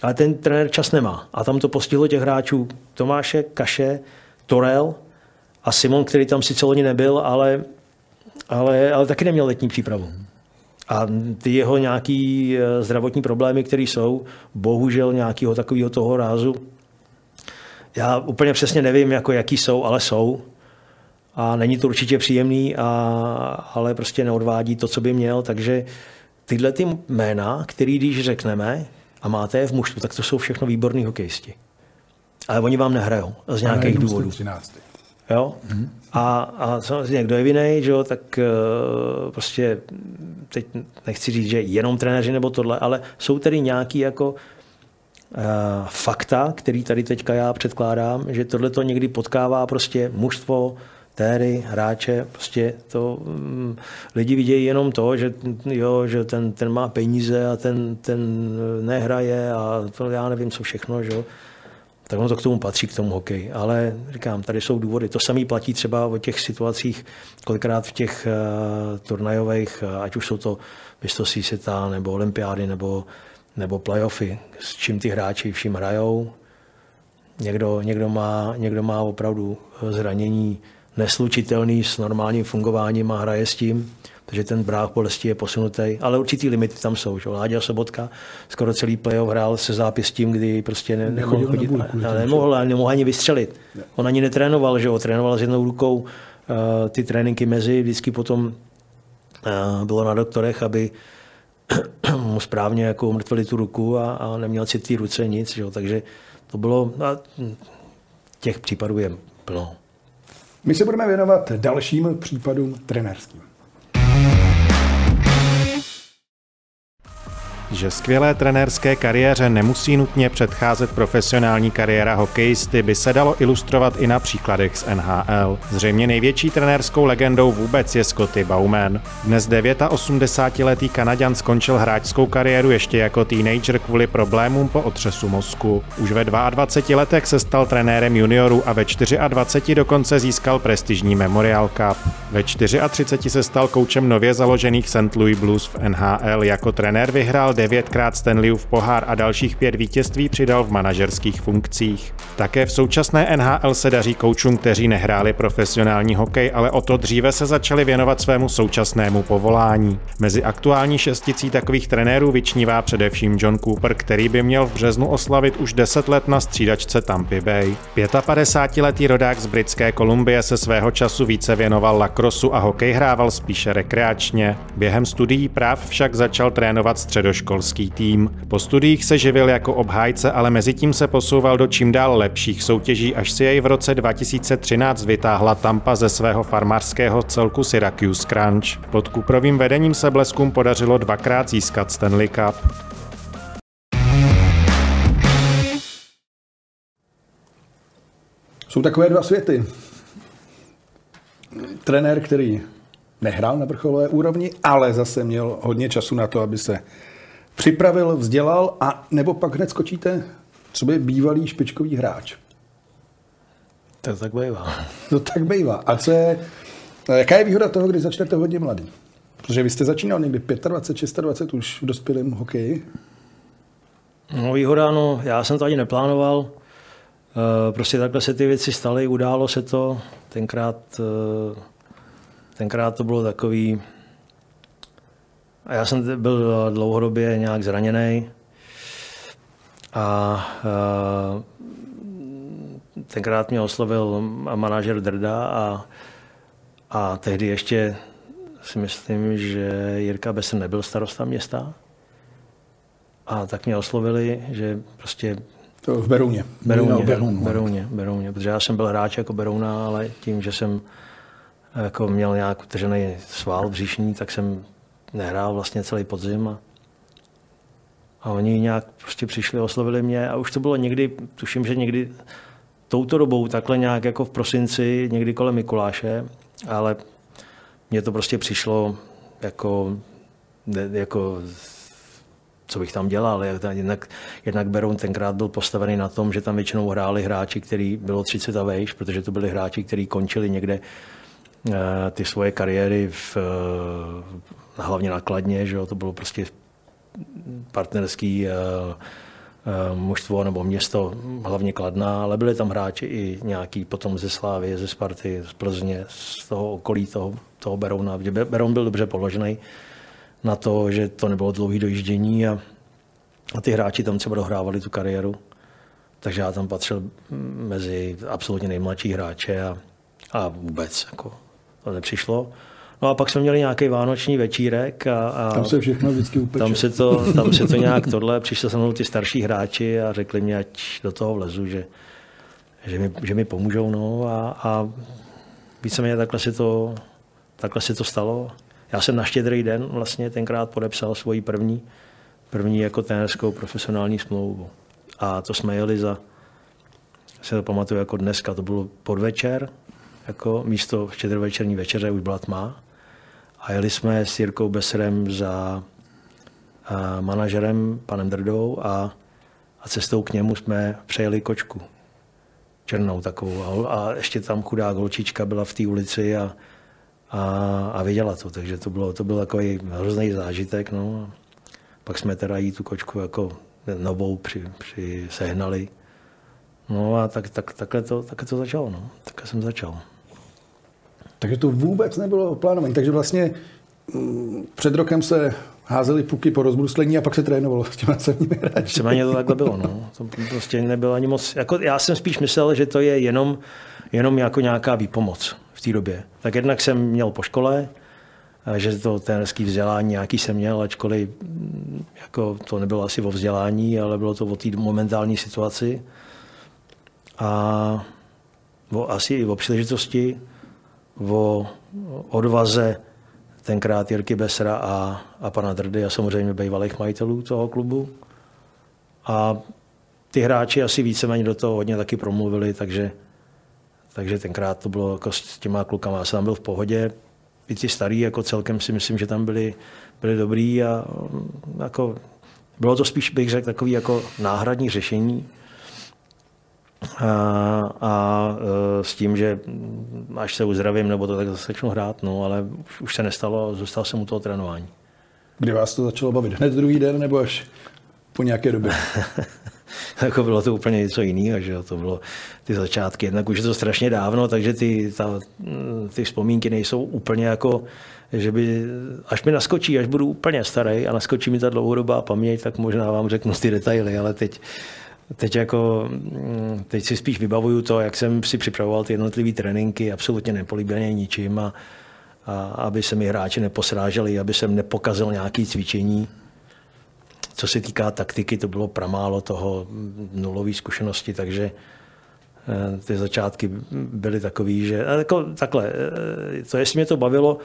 Ale ten trenér čas nemá. A tam to postihlo těch hráčů Tomáše, Kaše, Torel a Simon, který tam sice loni nebyl, ale, ale, ale taky neměl letní přípravu. A ty jeho nějaký eh, zdravotní problémy, které jsou, bohužel nějakého takového toho rázu, já úplně přesně nevím, jako jaký jsou, ale jsou a není to určitě příjemný, a, ale prostě neodvádí to, co by měl, takže tyhle ty jména, který když řekneme a máte je v mužstvu, tak to jsou všechno výborní hokejisti. Ale oni vám nehrajou z nějakých důvodů. 13. Jo? Mm-hmm. A, a samozřejmě, kdo je vinej, že jo, tak uh, prostě teď nechci říct, že jenom trenéři nebo tohle, ale jsou tady nějaký jako uh, fakta, který tady teďka já předkládám, že tohle to někdy potkává prostě mužstvo, téry, hráče, prostě to um, lidi vidějí jenom to, že, jo, že ten, ten má peníze a ten, ten nehraje a to já nevím, co všechno, že tak ono to k tomu patří, k tomu hokej. Ale říkám, tady jsou důvody. To samé platí třeba o těch situacích, kolikrát v těch uh, turnajových, uh, ať už jsou to mistrovství světa, nebo olympiády, nebo, nebo playoffy, s čím ty hráči vším hrajou. Někdo, někdo, má, někdo má opravdu zranění neslučitelný s normálním fungováním a hraje s tím, takže ten bráh bolesti je posunutý, ale určitý limity tam jsou. Že? Láďa Sobotka skoro celý playoff hrál se zápěstím, kdy prostě ne, nemohl chodit, a, a nemohl, a nemohl ani vystřelit. Ne. On ani netrénoval, že jo? trénoval s jednou rukou uh, ty tréninky mezi, vždycky potom uh, bylo na doktorech, aby mu správně jako umrtvili tu ruku a, a neměl cit té ruce nic, že jo? takže to bylo, a těch případů je plno. My se budeme věnovat dalším případům trenérským. Že skvělé trenérské kariéře nemusí nutně předcházet profesionální kariéra hokejisty, by se dalo ilustrovat i na příkladech z NHL. Zřejmě největší trenérskou legendou vůbec je Scotty Bauman. Dnes 89-letý Kanaďan skončil hráčskou kariéru ještě jako teenager kvůli problémům po otřesu mozku. Už ve 22 letech se stal trenérem juniorů a ve 24 dokonce získal prestižní Memorial Cup. Ve 34 se stal koučem nově založených St. Louis Blues v NHL. Jako trenér vyhrál devětkrát Stanleyův pohár a dalších pět vítězství přidal v manažerských funkcích. Také v současné NHL se daří koučům, kteří nehráli profesionální hokej, ale o to dříve se začali věnovat svému současnému povolání. Mezi aktuální šesticí takových trenérů vyčnívá především John Cooper, který by měl v březnu oslavit už 10 let na střídačce Tampa Bay. 55-letý rodák z britské Kolumbie se svého času více věnoval lakrosu a hokej hrával spíše rekreačně. Během studií práv však začal trénovat středoškolský tým. Po studiích se živil jako obhájce, ale mezi tím se posouval do čím dál lepších soutěží, až si jej v roce 2013 vytáhla Tampa ze svého farmářského celku Syracuse Crunch. Pod Kuprovým vedením se Bleskům podařilo dvakrát získat Stanley Cup. Jsou takové dva světy. Trenér, který nehrál na vrcholové úrovni, ale zase měl hodně času na to, aby se připravil, vzdělal a nebo pak hned skočíte, co by bývalý špičkový hráč. To tak bývá. To tak bývá. A co je, jaká je výhoda toho, když začnete hodně mladý? Protože vy jste začínal někdy 25, 26 už v dospělém hokeji. No výhoda, no, já jsem to ani neplánoval. Eh, prostě takhle se ty věci staly, událo se to. Tenkrát, eh, tenkrát to bylo takový... A já jsem byl dlouhodobě nějak zraněný. A tenkrát mě oslovil manažer Drda a, a tehdy ještě si myslím, že Jirka Besr nebyl starosta města. A tak mě oslovili, že prostě to v Berouně. Berouně, no, Berouně, Berouně, Berouně, protože já jsem byl hráč jako Berouna, ale tím, že jsem jako měl nějak utržený sval břišní, tak jsem nehrál vlastně celý podzim. A, a oni nějak prostě přišli, oslovili mě a už to bylo někdy, tuším, že někdy touto dobou, takhle nějak jako v prosinci, někdy kolem Mikuláše, ale mně to prostě přišlo jako, jako co bych tam dělal. Jednak, jednak Beroun tenkrát byl postavený na tom, že tam většinou hráli hráči, který bylo 30 a vejš, protože to byli hráči, kteří končili někde uh, ty svoje kariéry v, uh, hlavně nakladně, že jo, to bylo prostě partnerský uh, uh, mužstvo nebo město, hlavně Kladná, ale byli tam hráči i nějaký potom ze Slávy, ze Sparty, z Plzně, z toho okolí toho, toho Berouna, Beroun byl dobře položený na to, že to nebylo dlouhé dojíždění a, a ty hráči tam třeba dohrávali tu kariéru. Takže já tam patřil mezi absolutně nejmladší hráče a, a vůbec jako, to nepřišlo. No a pak jsme měli nějaký vánoční večírek a, a tam se všechno vždycky upeče. Tam se to, tam se to nějak tohle, přišli se mnou ty starší hráči a řekli mi, ať do toho vlezu, že, že, mi, že mi pomůžou. No a, a víceméně takhle se to, takhle se to stalo. Já jsem na štědrý den vlastně tenkrát podepsal svoji první, první jako trenerskou profesionální smlouvu. A to jsme jeli za, se to pamatuju jako dneska, to bylo podvečer, jako místo štědrovečerní večeře už byla tma. A jeli jsme s Jirkou Beserem za a manažerem, panem Drdou a, a cestou k němu jsme přejeli kočku. Černou takovou. A, a ještě tam chudá golčička byla v té ulici a, a, a viděla to, takže to, bylo, to byl takový hrozný zážitek. No. Pak jsme teda jí tu kočku jako novou při, při sehnali. No a tak, tak, takhle, to, takhle to začalo. No. Takhle jsem začal. Takže to vůbec nebylo plánované. Takže vlastně mm, před rokem se házeli puky po rozbruslení a pak se trénovalo s těma celními hráči. Víceméně to takhle bylo. No. To prostě nebylo ani moc. Jako, já jsem spíš myslel, že to je jenom, jenom jako nějaká výpomoc té době. Tak jednak jsem měl po škole, že to trenerské vzdělání nějaký jsem měl, ačkoliv mm, jako to nebylo asi o vzdělání, ale bylo to o té momentální situaci. A o, asi i o příležitosti, o odvaze tenkrát Jirky Besra a, a pana Drdy a samozřejmě bývalých majitelů toho klubu. A ty hráči asi víceméně do toho hodně taky promluvili, takže, takže tenkrát to bylo jako s těma klukama. Já jsem byl v pohodě, i ty starý, jako celkem si myslím, že tam byli, byli dobrý a jako, bylo to spíš, bych řekl, takový jako náhradní řešení. A, a e, s tím, že až se uzdravím, nebo to tak zase začnu hrát, no, ale už, už se nestalo, zůstal jsem u toho trénování. Kdy vás to začalo bavit? Hned druhý den, nebo až po nějaké době? jako bylo to úplně něco jiného, že jo? to bylo ty začátky. Jednak už je to strašně dávno, takže ty, ta, ty vzpomínky nejsou úplně jako, že by, až mi naskočí, až budu úplně starý a naskočí mi ta dlouhodobá paměť, tak možná vám řeknu ty detaily, ale teď, teď, jako, teď si spíš vybavuju to, jak jsem si připravoval ty jednotlivé tréninky, absolutně nepolíbené ničím a, a aby se mi hráči neposráželi, aby jsem nepokazil nějaké cvičení. Co se týká taktiky, to bylo pramálo toho nulové zkušenosti, takže eh, ty začátky byly takový, že jako, takhle, eh, to jestli mě to bavilo,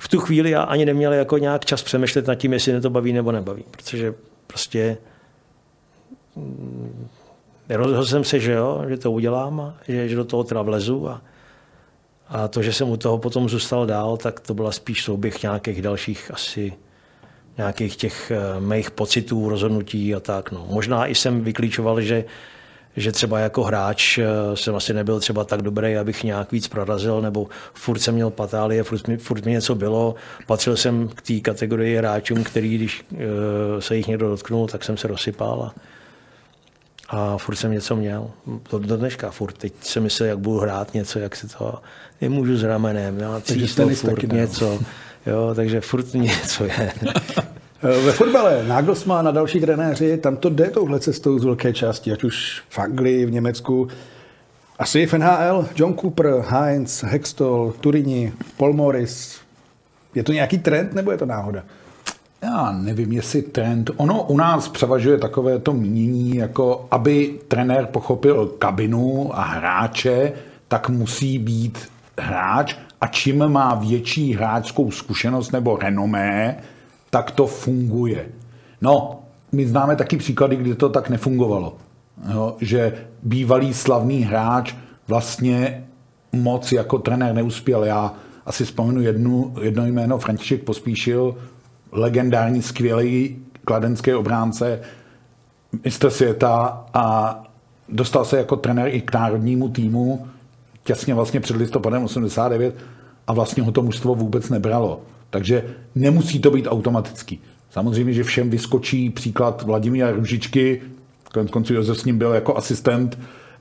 v tu chvíli já ani neměl jako nějak čas přemýšlet nad tím, jestli mě to baví nebo nebaví, protože prostě mm, rozhodl jsem se, že jo, že to udělám a že, že do toho teda vlezu a, a to, že jsem u toho potom zůstal dál, tak to byla spíš souběh nějakých dalších asi nějakých těch eh, mých pocitů, rozhodnutí a tak. No. Možná i jsem vyklíčoval, že, že třeba jako hráč eh, jsem asi nebyl třeba tak dobrý, abych nějak víc prorazil, nebo furt jsem měl patálie, furt mi, furt mi něco bylo. Patřil jsem k té kategorii hráčům, který když eh, se jich někdo dotknul, tak jsem se rozsypal. A, a furt jsem něco měl. Do, do dneška furt. Teď se myslel, jak budu hrát něco, jak si to nemůžu s ramenem, já cítil furt něco. Jo, takže furt něco je. Ve fotbale Nagelsmann a další trenéři, tam to jde touhle cestou z velké části, ať už v Anglii, v Německu. Asi v NHL, John Cooper, Heinz, Hextol, Turini, Paul Morris. Je to nějaký trend nebo je to náhoda? Já nevím, jestli trend. Ono u nás převažuje takové to mínění, jako aby trenér pochopil kabinu a hráče, tak musí být hráč a čím má větší hráčskou zkušenost nebo renomé, tak to funguje. No, my známe taky příklady, kdy to tak nefungovalo. Jo, že bývalý slavný hráč vlastně moc jako trenér neuspěl. Já asi vzpomenu jednu, jedno jméno, František Pospíšil, legendární, skvělý kladenský obránce, mistr světa a dostal se jako trenér i k národnímu týmu těsně vlastně před listopadem 89 a vlastně ho to mužstvo vůbec nebralo. Takže nemusí to být automatický. Samozřejmě, že všem vyskočí příklad Vladimíra Ružičky, konec konců Josef s ním byl jako asistent,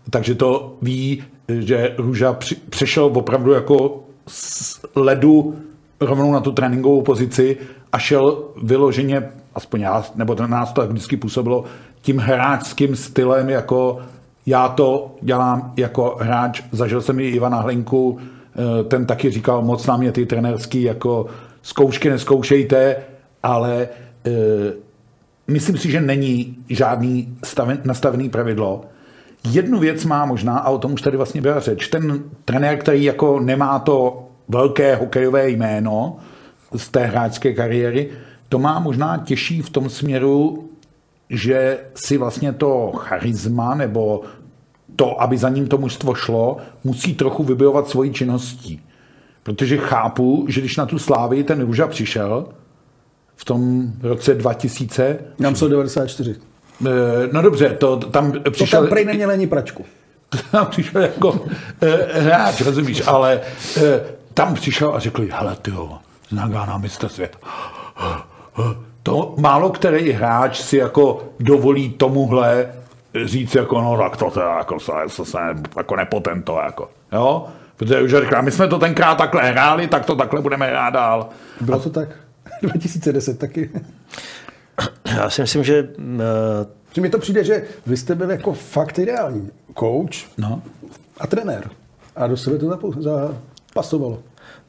takže to ví, že Růža přešel opravdu jako z ledu rovnou na tu tréninkovou pozici a šel vyloženě, aspoň já, nebo nás to tak vždycky působilo, tím hráčským stylem, jako já to dělám jako hráč. Zažil jsem i Ivana Hlinku, eh, ten taky říkal, moc nám je ty trenerský jako zkoušky neskoušejte, ale e, myslím si, že není žádný staven, nastavený pravidlo. Jednu věc má možná, a o tom už tady vlastně byla řeč, ten trenér, který jako nemá to velké hokejové jméno z té hráčské kariéry, to má možná těžší v tom směru, že si vlastně to charisma nebo to, aby za ním to mužstvo šlo, musí trochu vybojovat svojí činností. Protože chápu, že když na tu slávy ten Růža přišel v tom roce 2000... Nám jsou 94. Eh, no dobře, to tam přišel... To tam prej neměl ani pračku. Tam přišel jako eh, hráč, rozumíš, ale eh, tam přišel a řekl, hele ty jo, Nagana mistr svět. To málo který hráč si jako dovolí tomuhle říct jako no tak to, to jako se, se, se jako nepotento jako, jo. Protože už říká, my jsme to tenkrát takhle hráli, tak to takhle budeme hrát dál. Bylo to tak? 2010 taky. Já si myslím, že... Uh... mi to přijde, že vy jste byl jako fakt ideální coach no. a trenér. A do sebe to zapasovalo.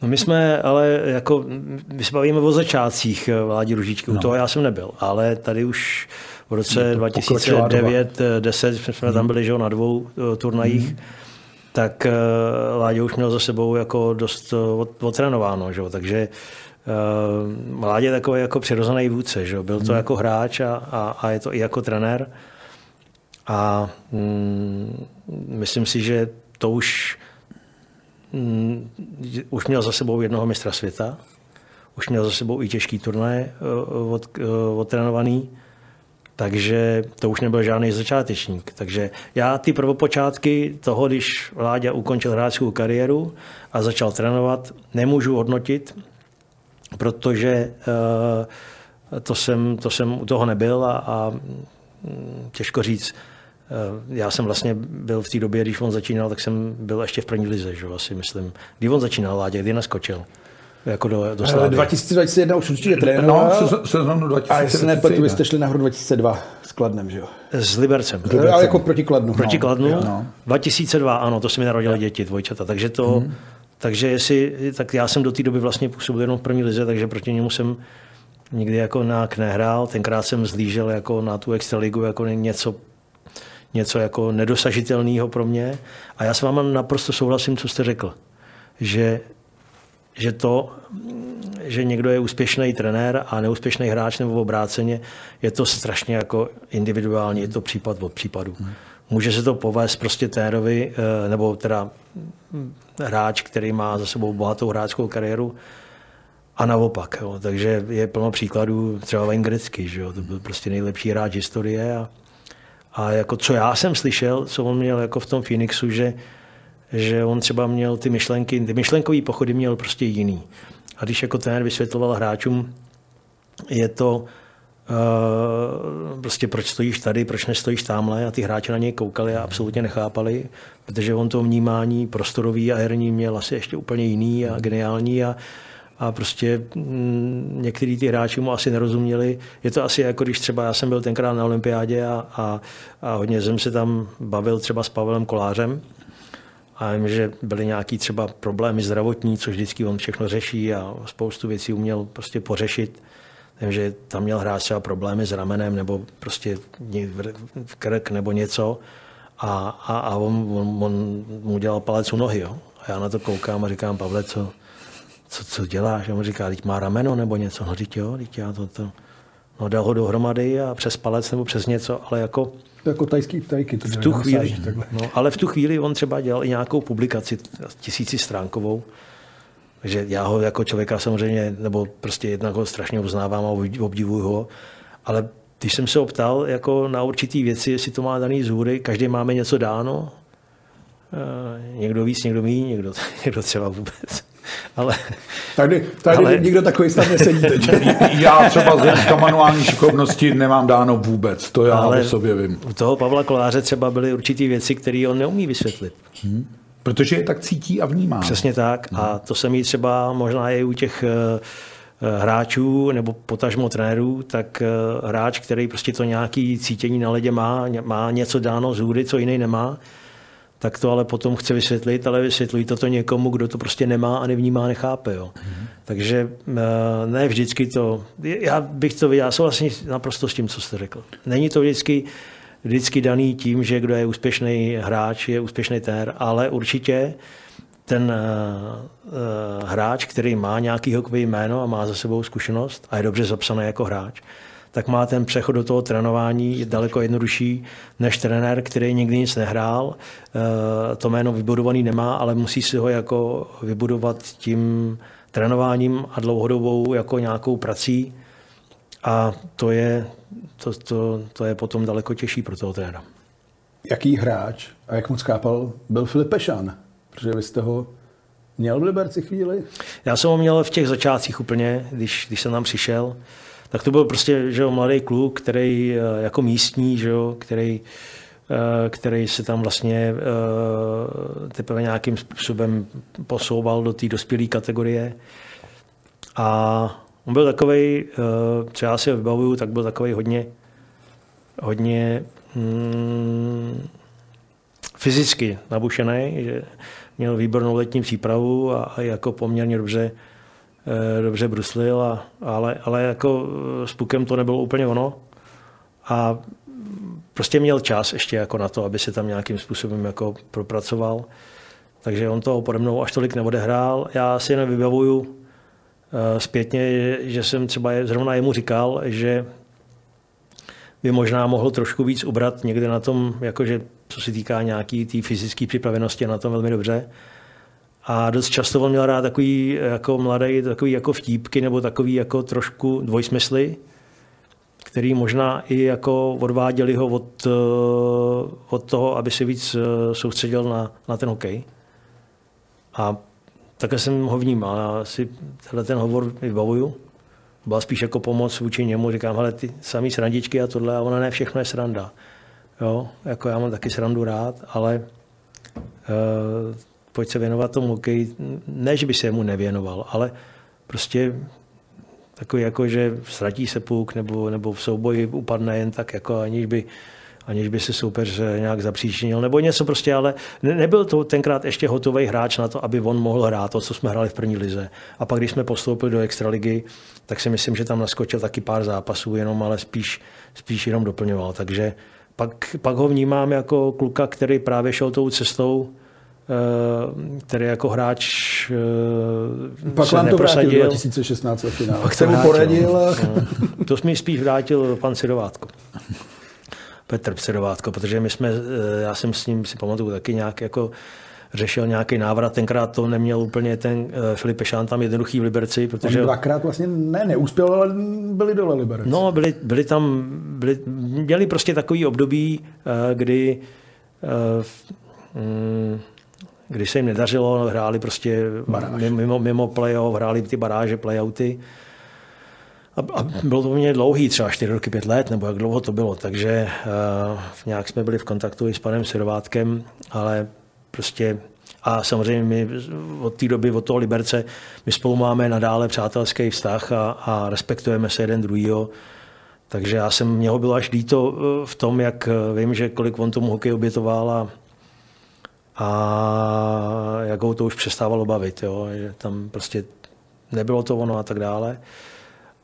No my jsme ale jako, my se bavíme o začátcích eh, Vládi Ružičky, no. u toho já jsem nebyl, ale tady už v roce 2009-10 jsme tam hmm. byli že, na dvou uh, turnajích. Hmm tak Láďa už měl za sebou jako dost otrénováno, že? takže Láďa je takový jako přirozený vůdce, že? byl to hmm. jako hráč a, a, a je to i jako trenér. A mm, myslím si, že to už, už měl za sebou jednoho mistra světa, už měl za sebou i těžký turné uh, od, uh, odtrénovaný. Takže to už nebyl žádný začátečník. Takže já ty prvopočátky toho, když Láďa ukončil hráčskou kariéru a začal trénovat, nemůžu hodnotit, protože uh, to, jsem, to jsem u toho nebyl a, a mm, těžko říct, já jsem vlastně byl v té době, když on začínal, tak jsem byl ještě v první lize, že asi myslím. Kdy on začínal, Láďa, kdy naskočil? jako do, do Slávy. 2021 už určitě trénoval. No, sezónu 2000. A jestli nepletu, vy jste šli nahoru 2002 s Kladnem, že jo? S Libercem. S Libercem. Ale jako proti Kladnu. Proti no. Kladnu. No. 2002, ano, to se mi narodili děti, dvojčata. Takže to, hmm. takže jestli, tak já jsem do té doby vlastně působil jenom v první lize, takže proti němu jsem nikdy jako nějak nehrál. Tenkrát jsem zlížel jako na tu extraligu jako něco něco jako nedosažitelného pro mě. A já s váma naprosto souhlasím, co jste řekl. Že že to, že někdo je úspěšný trenér a neúspěšný hráč nebo obráceně, je to strašně jako individuální, je to případ od případu. Může se to povést prostě térovi, eh, nebo teda hráč, který má za sebou bohatou hráčskou kariéru, a naopak. Jo. Takže je plno příkladů, třeba Wayne Gretzky, že jo. to byl prostě nejlepší hráč historie. A, a jako co já jsem slyšel, co on měl jako v tom Phoenixu, že že on třeba měl ty myšlenky, ty myšlenkové pochody měl prostě jiný. A když jako ten vysvětloval hráčům, je to Uh, prostě proč stojíš tady, proč nestojíš tamhle a ty hráči na něj koukali a absolutně nechápali, protože on to vnímání prostorový a herní měl asi ještě úplně jiný a geniální a, a prostě mm, některý ty hráči mu asi nerozuměli. Je to asi jako když třeba já jsem byl tenkrát na olympiádě a, a, a hodně jsem se tam bavil třeba s Pavelem Kolářem, a vím, že byly nějaký třeba problémy zdravotní, což vždycky on všechno řeší a spoustu věcí uměl prostě pořešit. Vím, že tam měl hrát třeba problémy s ramenem nebo prostě v krk nebo něco. A, a, a on, on, on, mu dělal palec u nohy. Jo. A já na to koukám a říkám, Pavle, co, co, co děláš? A on říká, teď má rameno nebo něco. No, teď jo, teď já to, to. No, dal ho dohromady a přes palec nebo přes něco, ale jako jako tajský tajky. To v tu chvíli, no, ale v tu chvíli on třeba dělal i nějakou publikaci tisíci stránkovou, že já ho jako člověka samozřejmě, nebo prostě jednak ho strašně uznávám a obdivuju ho, ale když jsem se optal jako na určitý věci, jestli to má daný z hůry, každý máme něco dáno, eh, někdo víc, někdo méně, někdo, někdo třeba vůbec. Ale, tady tady ale, nikdo takový snad nesedí teď. já třeba z hlediska manuální šikovnosti nemám dáno vůbec, to já ale o sobě vím. U toho Pavla Koláře třeba byly určitý věci, které on neumí vysvětlit. Hmm. Protože je tak cítí a vnímá. Přesně tak. Hmm. A to se mi třeba možná i u těch eh, eh, hráčů nebo potažmo trenérů, tak eh, hráč, který prostě to nějaký cítění na ledě má, má něco dáno z hůry, co jiný nemá, tak to ale potom chce vysvětlit, ale vysvětlují to, to někomu, kdo to prostě nemá a nevnímá, nechápe. Jo. Mm-hmm. Takže eh, ne vždycky to, já bych to viděl, já souhlasím naprosto s tím, co jste řekl. Není to vždycky, vždycky daný tím, že kdo je úspěšný hráč, je úspěšný tér, ale určitě ten uh, uh, hráč, který má nějaký hokejový jméno a má za sebou zkušenost a je dobře zapsaný jako hráč, tak má ten přechod do toho trénování daleko jednodušší než trenér, který nikdy nic nehrál. Eh, to jméno vybudovaný nemá, ale musí si ho jako vybudovat tím trénováním a dlouhodobou jako nějakou prací. A to je, to, to, to je potom daleko těžší pro toho trenéra. Jaký hráč a jak moc kápal byl Filip Pešan? Protože vy jste ho měl v Liberci chvíli? Já jsem ho měl v těch začátcích úplně, když, když jsem tam přišel tak to byl prostě že jo, mladý kluk, který eh, jako místní, že jo, který, eh, který se tam vlastně eh, teprve nějakým způsobem posouval do té dospělé kategorie. A on byl takový, co já si vybavuju, tak byl takový hodně, hodně hmm, fyzicky nabušený, že měl výbornou letní přípravu a, a jako poměrně dobře dobře bruslil, a, ale, ale jako eh, s pukem to nebylo úplně ono. A prostě měl čas ještě jako na to, aby se tam nějakým způsobem jako propracoval. takže on toho pode mnou až tolik neodehrál. Já si jen vybavuju eh, zpětně, že jsem třeba zrovna jemu říkal, že by možná mohl trošku víc ubrat někde na tom, jakože co se týká nějaký té fyzické připravenosti, na tom velmi dobře. A dost často on měl rád takový jako mladý, takový jako vtípky nebo takový jako trošku dvojsmysly, který možná i jako odváděli ho od, eh, od toho, aby se víc eh, soustředil na, na ten hokej. A také jsem ho vnímal. Já si tenhle ten hovor vybavuju. Byla spíš jako pomoc vůči němu. Říkám, hele, ty samý srandičky a tohle, a ona ne všechno je sranda. Jo, jako já mám taky srandu rád, ale uh, pojď se věnovat tomu hokej. Ne, že by se mu nevěnoval, ale prostě takový jako, že ztratí se puk nebo, nebo v souboji upadne jen tak, jako aniž by, aniž by se soupeř nějak zapříčinil, nebo něco prostě, ale ne, nebyl to tenkrát ještě hotový hráč na to, aby on mohl hrát to, co jsme hráli v první lize. A pak, když jsme postoupili do extraligy, tak si myslím, že tam naskočil taky pár zápasů, jenom ale spíš, spíš jenom doplňoval. Takže pak, pak ho vnímám jako kluka, který právě šel tou cestou, který jako hráč eh, Pak se vám to vrátil 2016 ve finále. Pak to poradil. No, to mi spíš vrátil pan Sidovátko. Petr Sidovátko, protože my jsme, eh, já jsem s ním si pamatuju taky nějak jako řešil nějaký návrat. Tenkrát to neměl úplně ten Filip Pešán tam jednoduchý v Liberci, protože... On dvakrát vlastně ne, neuspěl, ale byli dole Liberci. No, byli, byli tam, byli, měli prostě takový období, kdy uh, když se jim nedařilo, hráli prostě mimo, mimo playoff, hráli ty baráže, playouty. A, a bylo to mě dlouhý, třeba 4 roky, 5 let, nebo jak dlouho to bylo, takže uh, nějak jsme byli v kontaktu i s panem Sirovátkem, ale prostě a samozřejmě my od té doby, od toho Liberce, my spolu máme nadále přátelský vztah a, a respektujeme se jeden druhýho. Takže já jsem, mě ho bylo až líto eh, v tom, jak eh, vím, že kolik on tomu hokej obětoval a, a jak ho to už přestávalo bavit, jo, že tam prostě nebylo to ono a tak dále.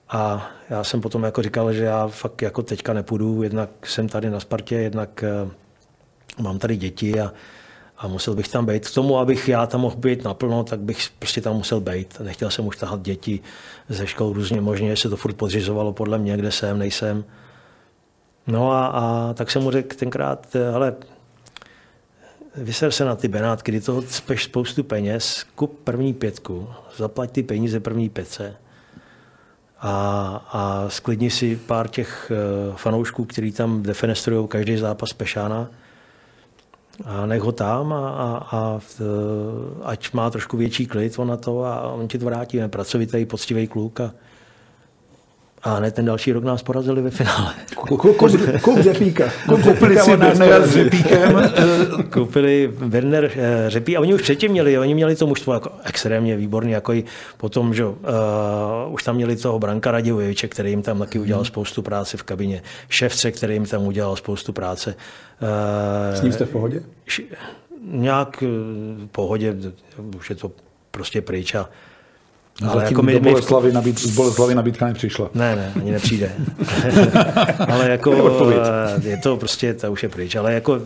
A já jsem potom jako říkal, že já fakt jako teďka nepůjdu, jednak jsem tady na Spartě, jednak eh, mám tady děti a, a musel bych tam být. K tomu, abych já tam mohl být naplno, tak bych prostě tam musel být. Nechtěl jsem už tahat děti ze škol různě možně, se to furt podřizovalo podle mě, kde jsem, nejsem. No a, a tak jsem mu řekl tenkrát, ale vyser se na ty Benátky, kdy toho speš spoustu peněz, kup první pětku, zaplať ty peníze první pětce a, a sklidni si pár těch uh, fanoušků, kteří tam defenestrují každý zápas Pešána a nech ho tam a, a, a v, ať má trošku větší klid on na to a on ti to vrátí. Pracovitý, poctivý kluk a, a ne, ten další rok nás porazili ve finále. Kup Řepíka. Koupili si Wernera s Řepíkem. Koupili Werner eh, Řepí a oni už předtím měli, oni měli to mužstvo jako extrémně výborný, jako i potom, že uh, už tam měli toho Branka Radivojeviče, který jim tam taky udělal spoustu práce v kabině. Šefce, který jim tam udělal spoustu práce. Uh, s ním jste v pohodě? Nějak v pohodě, už je to prostě pryč a No ale jako my, do Boleslavy, nabít, z Boleslavy nabídka nepřišla. Ne, ne, ani nepřijde. ale jako eh, je to prostě, to už je pryč, ale jako uh,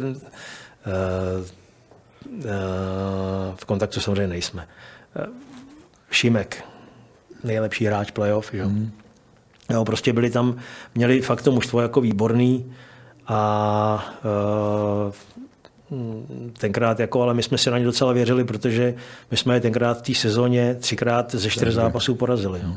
uh, v kontaktu samozřejmě nejsme. Uh, Šimek, nejlepší hráč playoff, jo. Mm. Jo, prostě byli tam, měli fakt to mužstvo jako výborný a uh, tenkrát, jako, ale my jsme si na ně docela věřili, protože my jsme je tenkrát v té sezóně třikrát ze čtyř zápasů porazili. Jo.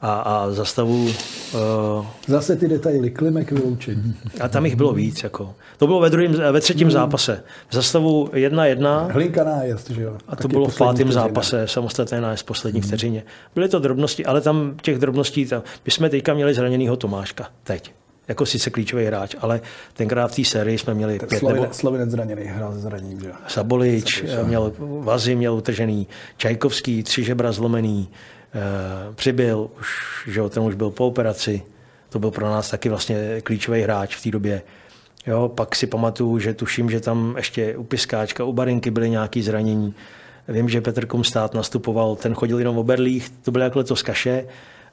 A, a zastavu... Uh, Zase ty detaily, klimek vyloučení. A tam jich bylo víc. Jako. To bylo ve, druhým, ve třetím hmm. zápase. V zastavu 1-1. Hlinka nájezd, že jo. A to bylo v pátém zápase, samostatné nájezd v poslední hmm. vteřině. Byly to drobnosti, ale tam těch drobností, tam, my jsme teďka měli zraněnýho Tomáška. Teď jako sice klíčový hráč, ale tenkrát v té sérii jsme měli pět Slovinec, nebo... Slovinec zraněný, hrál se zraněním, že? Sabolič, Sabolič měl vazy, měl utržený, Čajkovský, tři žebra zlomený, e, přibyl, už, že ten už byl po operaci, to byl pro nás taky vlastně klíčový hráč v té době. Jo, pak si pamatuju, že tuším, že tam ještě u Piskáčka, u Barinky byly nějaké zranění. Vím, že Petr Komstát nastupoval, ten chodil jenom o berlích, to bylo jako letos kaše,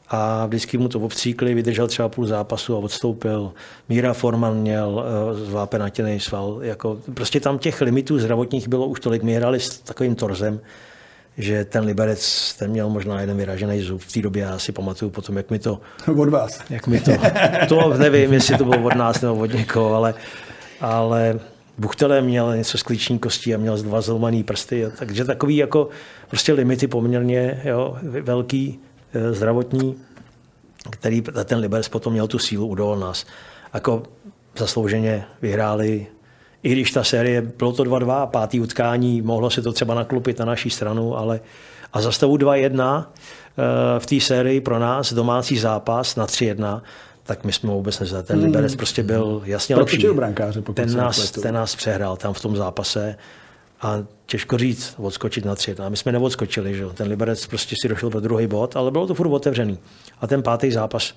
a vždycky mu to obstříkli, vydržel třeba půl zápasu a odstoupil. Míra Forman měl uh, zvápenatěný sval. Jako, prostě tam těch limitů zdravotních bylo už tolik. My hráli s takovým torzem, že ten Liberec, ten měl možná jeden vyražený zub. V té době já si pamatuju potom, jak mi to... Od vás. Jak mi to, to nevím, jestli to bylo od nás nebo od někoho, ale, ale Buchtele měl něco s klíční kostí a měl dva zlomaný prsty. Takže takový jako prostě limity poměrně jo, velký, eh, zdravotní, který ten Liberec potom měl tu sílu udol nás. Jako zaslouženě vyhráli i když ta série, bylo to 2-2, pátý utkání, mohlo se to třeba naklupit na naší stranu, ale a za stavu 2-1 eh, v té sérii pro nás domácí zápas na 3-1, tak my jsme vůbec nezvali. Ten hmm. Liberec prostě byl jasně lepší. brankáře, ten, nás, ten nás přehrál tam v tom zápase a těžko říct, odskočit na 3 A my jsme neodskočili, že? ten Liberec prostě si došel pro druhý bod, ale bylo to furt otevřený. A ten pátý zápas,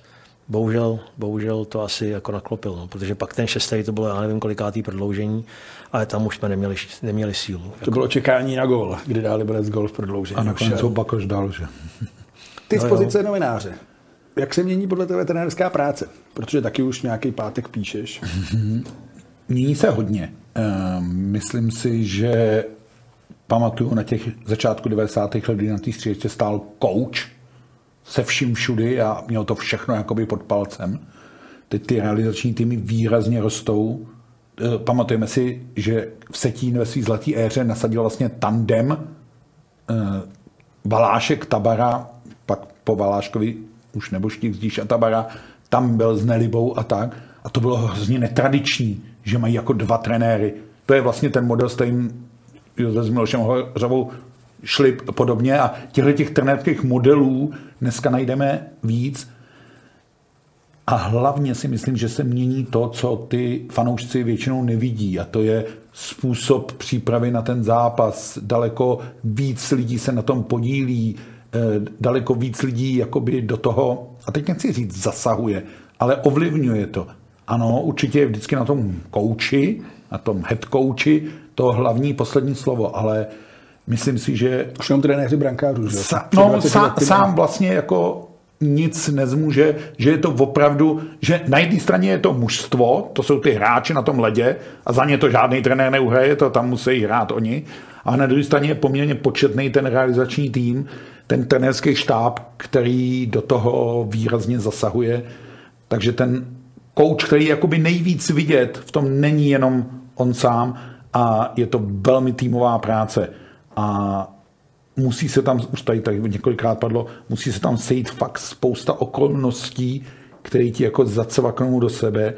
bohužel, bohužel to asi jako naklopil, no, protože pak ten šestý to bylo, já nevím, kolikátý prodloužení, ale tam už jsme neměli, neměli sílu. To jako. bylo čekání na gol, kdy dali Liberec gol v prodloužení. A nakonec ho Bakoš dal, že? Ty z no pozice novináře. Jak se mění podle tebe trenérská práce? Protože taky už nějaký pátek píšeš. Mění se hodně. Ehm, myslím si, že pamatuju na těch začátku 90. let, kdy na té střílečce stál coach, se vším všudy a měl to všechno jakoby pod palcem. Teď ty realizační týmy výrazně rostou. E, pamatujeme si, že v Setín ve své zlaté éře nasadil vlastně tandem Valášek, e, Tabara, pak po Valáškovi už Neboštík, Zdíš a Tabara, tam byl s Nelibou a tak. A to bylo hrozně netradiční, že mají jako dva trenéry. To je vlastně ten model, s kterým s Milošem Hořavou šli podobně a těchto těch trenérských modelů dneska najdeme víc. A hlavně si myslím, že se mění to, co ty fanoušci většinou nevidí a to je způsob přípravy na ten zápas. Daleko víc lidí se na tom podílí, eh, daleko víc lidí jakoby do toho, a teď nechci říct zasahuje, ale ovlivňuje to. Ano, určitě je vždycky na tom kouči, na tom head kouči, to hlavní poslední slovo, ale myslím si, že... Už jenom trenéři brankářů, že? Sa, no, sám, sám vlastně jako nic nezmůže, že je to opravdu, že na jedné straně je to mužstvo, to jsou ty hráči na tom ledě a za ně to žádný trenér neuhraje, to tam musí hrát oni. A na druhé straně je poměrně početný ten realizační tým, ten trenérský štáb, který do toho výrazně zasahuje. Takže ten kouč, který je jakoby nejvíc vidět, v tom není jenom on sám a je to velmi týmová práce a musí se tam, už tady, tady několikrát padlo, musí se tam sejít fakt spousta okolností, které ti jako zacvaknou do sebe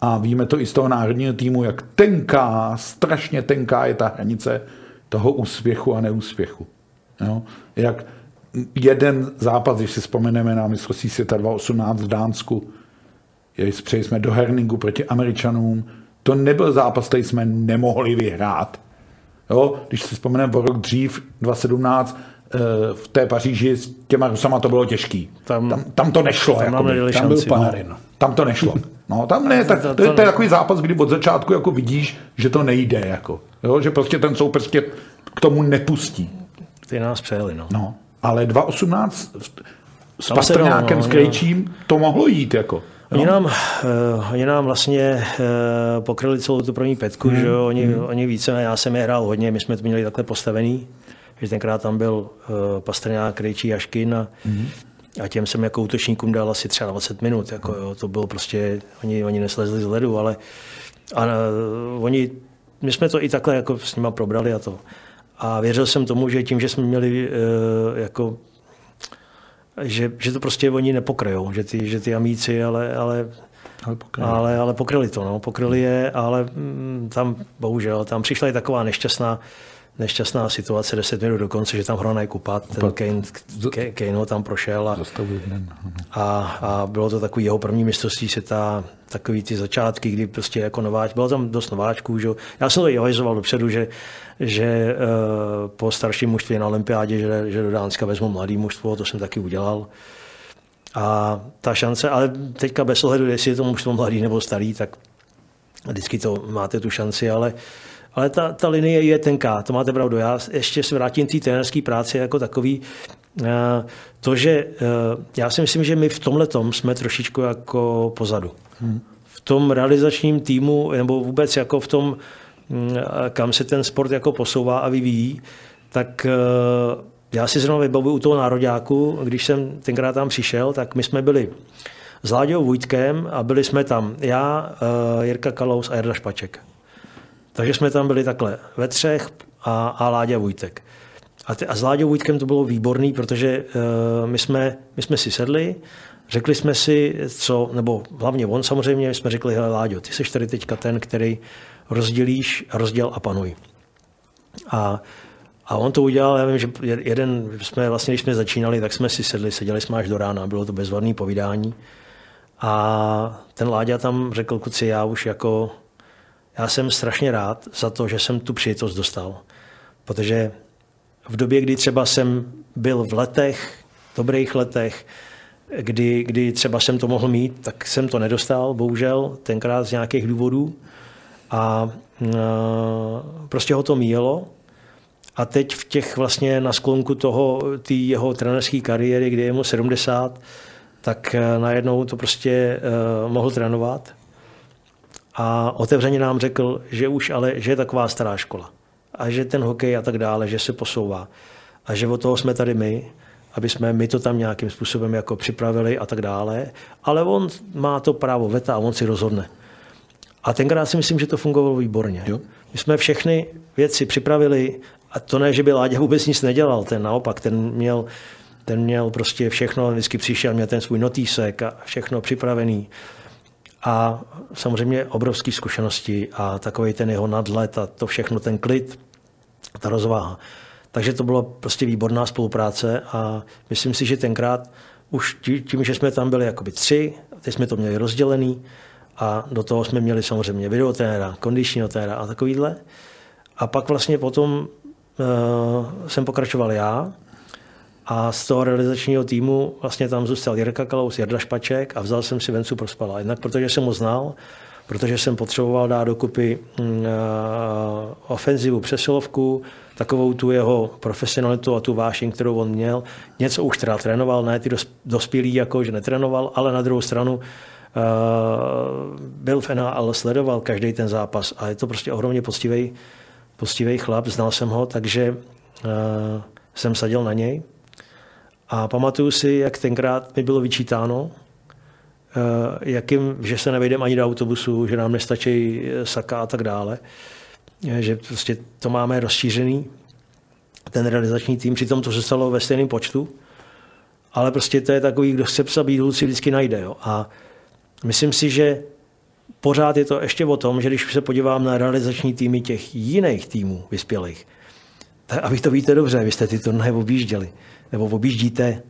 a víme to i z toho národního týmu, jak tenká, strašně tenká je ta hranice toho úspěchu a neúspěchu. Jo? Jak jeden zápas, když si vzpomeneme na mistrovství světa 2018 v Dánsku, přejeli jsme do Herningu proti Američanům, to nebyl zápas, který jsme nemohli vyhrát. Jo? Když si vzpomeneme o rok dřív, 2017, eh, v té Paříži s těma Rusama to bylo těžký. Tam, tam, tam to nešlo. Tam, jakoby. tam šanci, byl Panarin. No. Tam to nešlo. No, tam ne, tak, to, to, to, je takový zápas, kdy od začátku jako vidíš, že to nejde. Jako, jo? Že prostě ten soupeř prostě k tomu nepustí. Ty nás přejeli, no. no. Ale 2.18 s Pastrňákem, no, s Krejčím, to mohlo jít. Jako. Oni, nám, uh, oni nám vlastně uh, pokryli celou tu první petku, mm. že jo? Oni, mm. oni více, já jsem je hrál hodně, my jsme to měli takhle postavený, že tenkrát tam byl uh, Pastrňák, Krejčí, Jaškin a, mm. a těm jsem jako útočníkům dal asi třeba 20 minut, jako, jo? to bylo prostě, oni, oni neslezli z ledu, ale a, uh, oni, my jsme to i takhle jako s nima probrali a to. A věřil jsem tomu, že tím, že jsme měli uh, jako že, že to prostě oni nepokryjou, že ty, že ty amíci, ale, ale ale pokryli. Ale, ale pokryli to, no, pokryli je, ale mm, tam bohužel, tam přišla i taková nešťastná, nešťastná situace 10 minut do konce, že tam Hronaj Kupat, ten Kane, Kane ho tam prošel a, a, a, bylo to takový jeho první mistrovství světa, takový ty začátky, kdy prostě jako nováč, bylo tam dost nováčků, že? já jsem to i dopředu, že, že uh, po starším mužství na olympiádě, že, že do Dánska vezmu mladý mužstvo, to jsem taky udělal. A ta šance, ale teďka bez ohledu, jestli je to mužstvo mladý nebo starý, tak vždycky to máte tu šanci, ale ale ta, ta linie je tenká, to máte pravdu. Já ještě se vrátím k té trenerské práci jako takový. to, že já si myslím, že my v tomhle jsme trošičku jako pozadu. Hmm. V tom realizačním týmu, nebo vůbec jako v tom, kam se ten sport jako posouvá a vyvíjí, tak já si zrovna vybavuju u toho nároďáku, když jsem tenkrát tam přišel, tak my jsme byli s Láďou Vujtkem a byli jsme tam já, Jirka Kalous a Jarda Špaček. Takže jsme tam byli takhle ve třech a, a Láďa Vujtek. A, ty, a s Láďou Vujtkem to bylo výborný, protože uh, my, jsme, my jsme si sedli, řekli jsme si, co, nebo hlavně on samozřejmě, jsme řekli, hele Láďo, ty jsi tady teďka ten, který rozdělíš, rozděl a panuj. A, a on to udělal, já vím, že jeden, jsme vlastně, když jsme začínali, tak jsme si sedli, seděli jsme až do rána, bylo to bezvadné povídání. A ten Láďa tam řekl, kuci, já už jako já jsem strašně rád za to, že jsem tu příležitost dostal. Protože v době, kdy třeba jsem byl v letech, dobrých letech, kdy, kdy třeba jsem to mohl mít, tak jsem to nedostal, bohužel, tenkrát z nějakých důvodů. A e, prostě ho to míjelo. A teď v těch vlastně na sklonku toho, té jeho trenerské kariéry, kdy je mu 70, tak e, najednou to prostě e, mohl trénovat a otevřeně nám řekl, že už ale, že je taková stará škola a že ten hokej a tak dále, že se posouvá a že od toho jsme tady my, aby jsme my to tam nějakým způsobem jako připravili a tak dále, ale on má to právo veta a on si rozhodne. A tenkrát si myslím, že to fungovalo výborně. Jo. My jsme všechny věci připravili a to ne, že by Láďa vůbec nic nedělal, ten naopak, ten měl, ten měl prostě všechno, vždycky přišel, měl ten svůj notýsek a všechno připravený a samozřejmě obrovské zkušenosti a takový ten jeho nadlet a to všechno, ten klid, ta rozvaha. Takže to bylo prostě výborná spolupráce a myslím si, že tenkrát už tím, že jsme tam byli jakoby tři, teď jsme to měli rozdělený a do toho jsme měli samozřejmě videotéra, kondičního téra a takovýhle. A pak vlastně potom uh, jsem pokračoval já a z toho realizačního týmu vlastně tam zůstal Jirka Kalous, Jarda Špaček a vzal jsem si Vencu Prospala. Jednak protože jsem ho znal, protože jsem potřeboval dát dokupy mm, ofenzivu přesilovku, takovou tu jeho profesionalitu a tu vášeň, kterou on měl. Něco už teda trénoval, ne ty dospělí, jako že netrénoval, ale na druhou stranu uh, byl v NHL, sledoval každý ten zápas a je to prostě ohromně poctivý, poctivý chlap, znal jsem ho, takže uh, jsem sadil na něj. A pamatuju si, jak tenkrát mi bylo vyčítáno, eh, jakým, že se nevejdeme ani do autobusu, že nám nestačí eh, saka a tak dále, eh, že prostě to máme rozšířený, ten realizační tým, přitom to zůstalo ve stejném počtu, ale prostě to je takový, kdo chce psa být si vždycky najde. Jo. A myslím si, že pořád je to ještě o tom, že když se podívám na realizační týmy těch jiných týmů vyspělých, tak, a vy to víte dobře, vy jste ty turnaje objížděli, nebo objíždíte,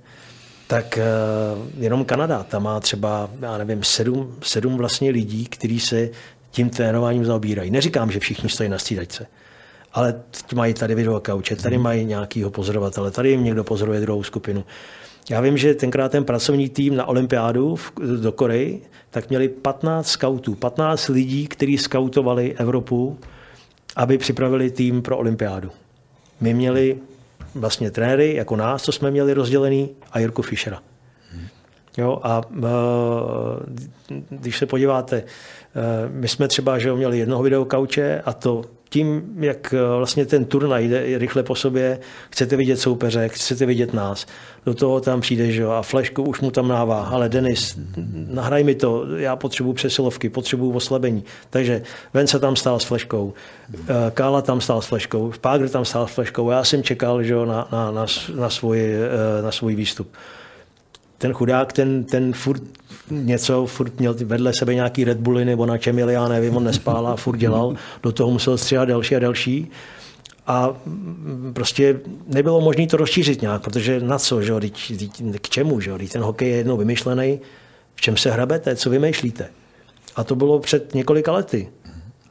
tak uh, jenom Kanada, tam má třeba, já nevím, sedm, sedm vlastně lidí, kteří se tím trénováním zaobírají. Neříkám, že všichni stojí na střídačce, ale mají tady videokauče, tady mají nějakýho pozorovatele, tady jim někdo pozoruje druhou skupinu. Já vím, že tenkrát ten pracovní tým na olympiádu do Koreji, tak měli 15 skautů, 15 lidí, kteří skautovali Evropu, aby připravili tým pro olympiádu. My měli vlastně trenéry, jako nás, co jsme měli rozdělený, a Jirku Fischera. Jo, a uh, když se podíváte, uh, my jsme třeba že měli jednoho videokauče a to tím, jak eh, vlastně ten turnaj jde rychle po sobě, chcete vidět soupeře, chcete vidět nás, do toho tam přijde, že jo, a flešku už mu tam nává, ale Denis, nahraj mi to, já potřebuji přesilovky, potřebuji oslabení. Takže Ven se tam stál s fleškou, eh, Kála tam stál s fleškou, Págr tam stál s fleškou, já jsem čekal že na, na, na, na, svůj, eh, na svůj výstup. Ten chudák, ten, ten furt něco, furt měl vedle sebe nějaký Red Bully nebo na čem já nevím, on nespál a furt dělal, do toho musel stříhat další a další. A prostě nebylo možné to rozšířit nějak, protože na co, že? k čemu? Že? Ten hokej je jednou vymyšlený, v čem se hrabete, co vymýšlíte. A to bylo před několika lety.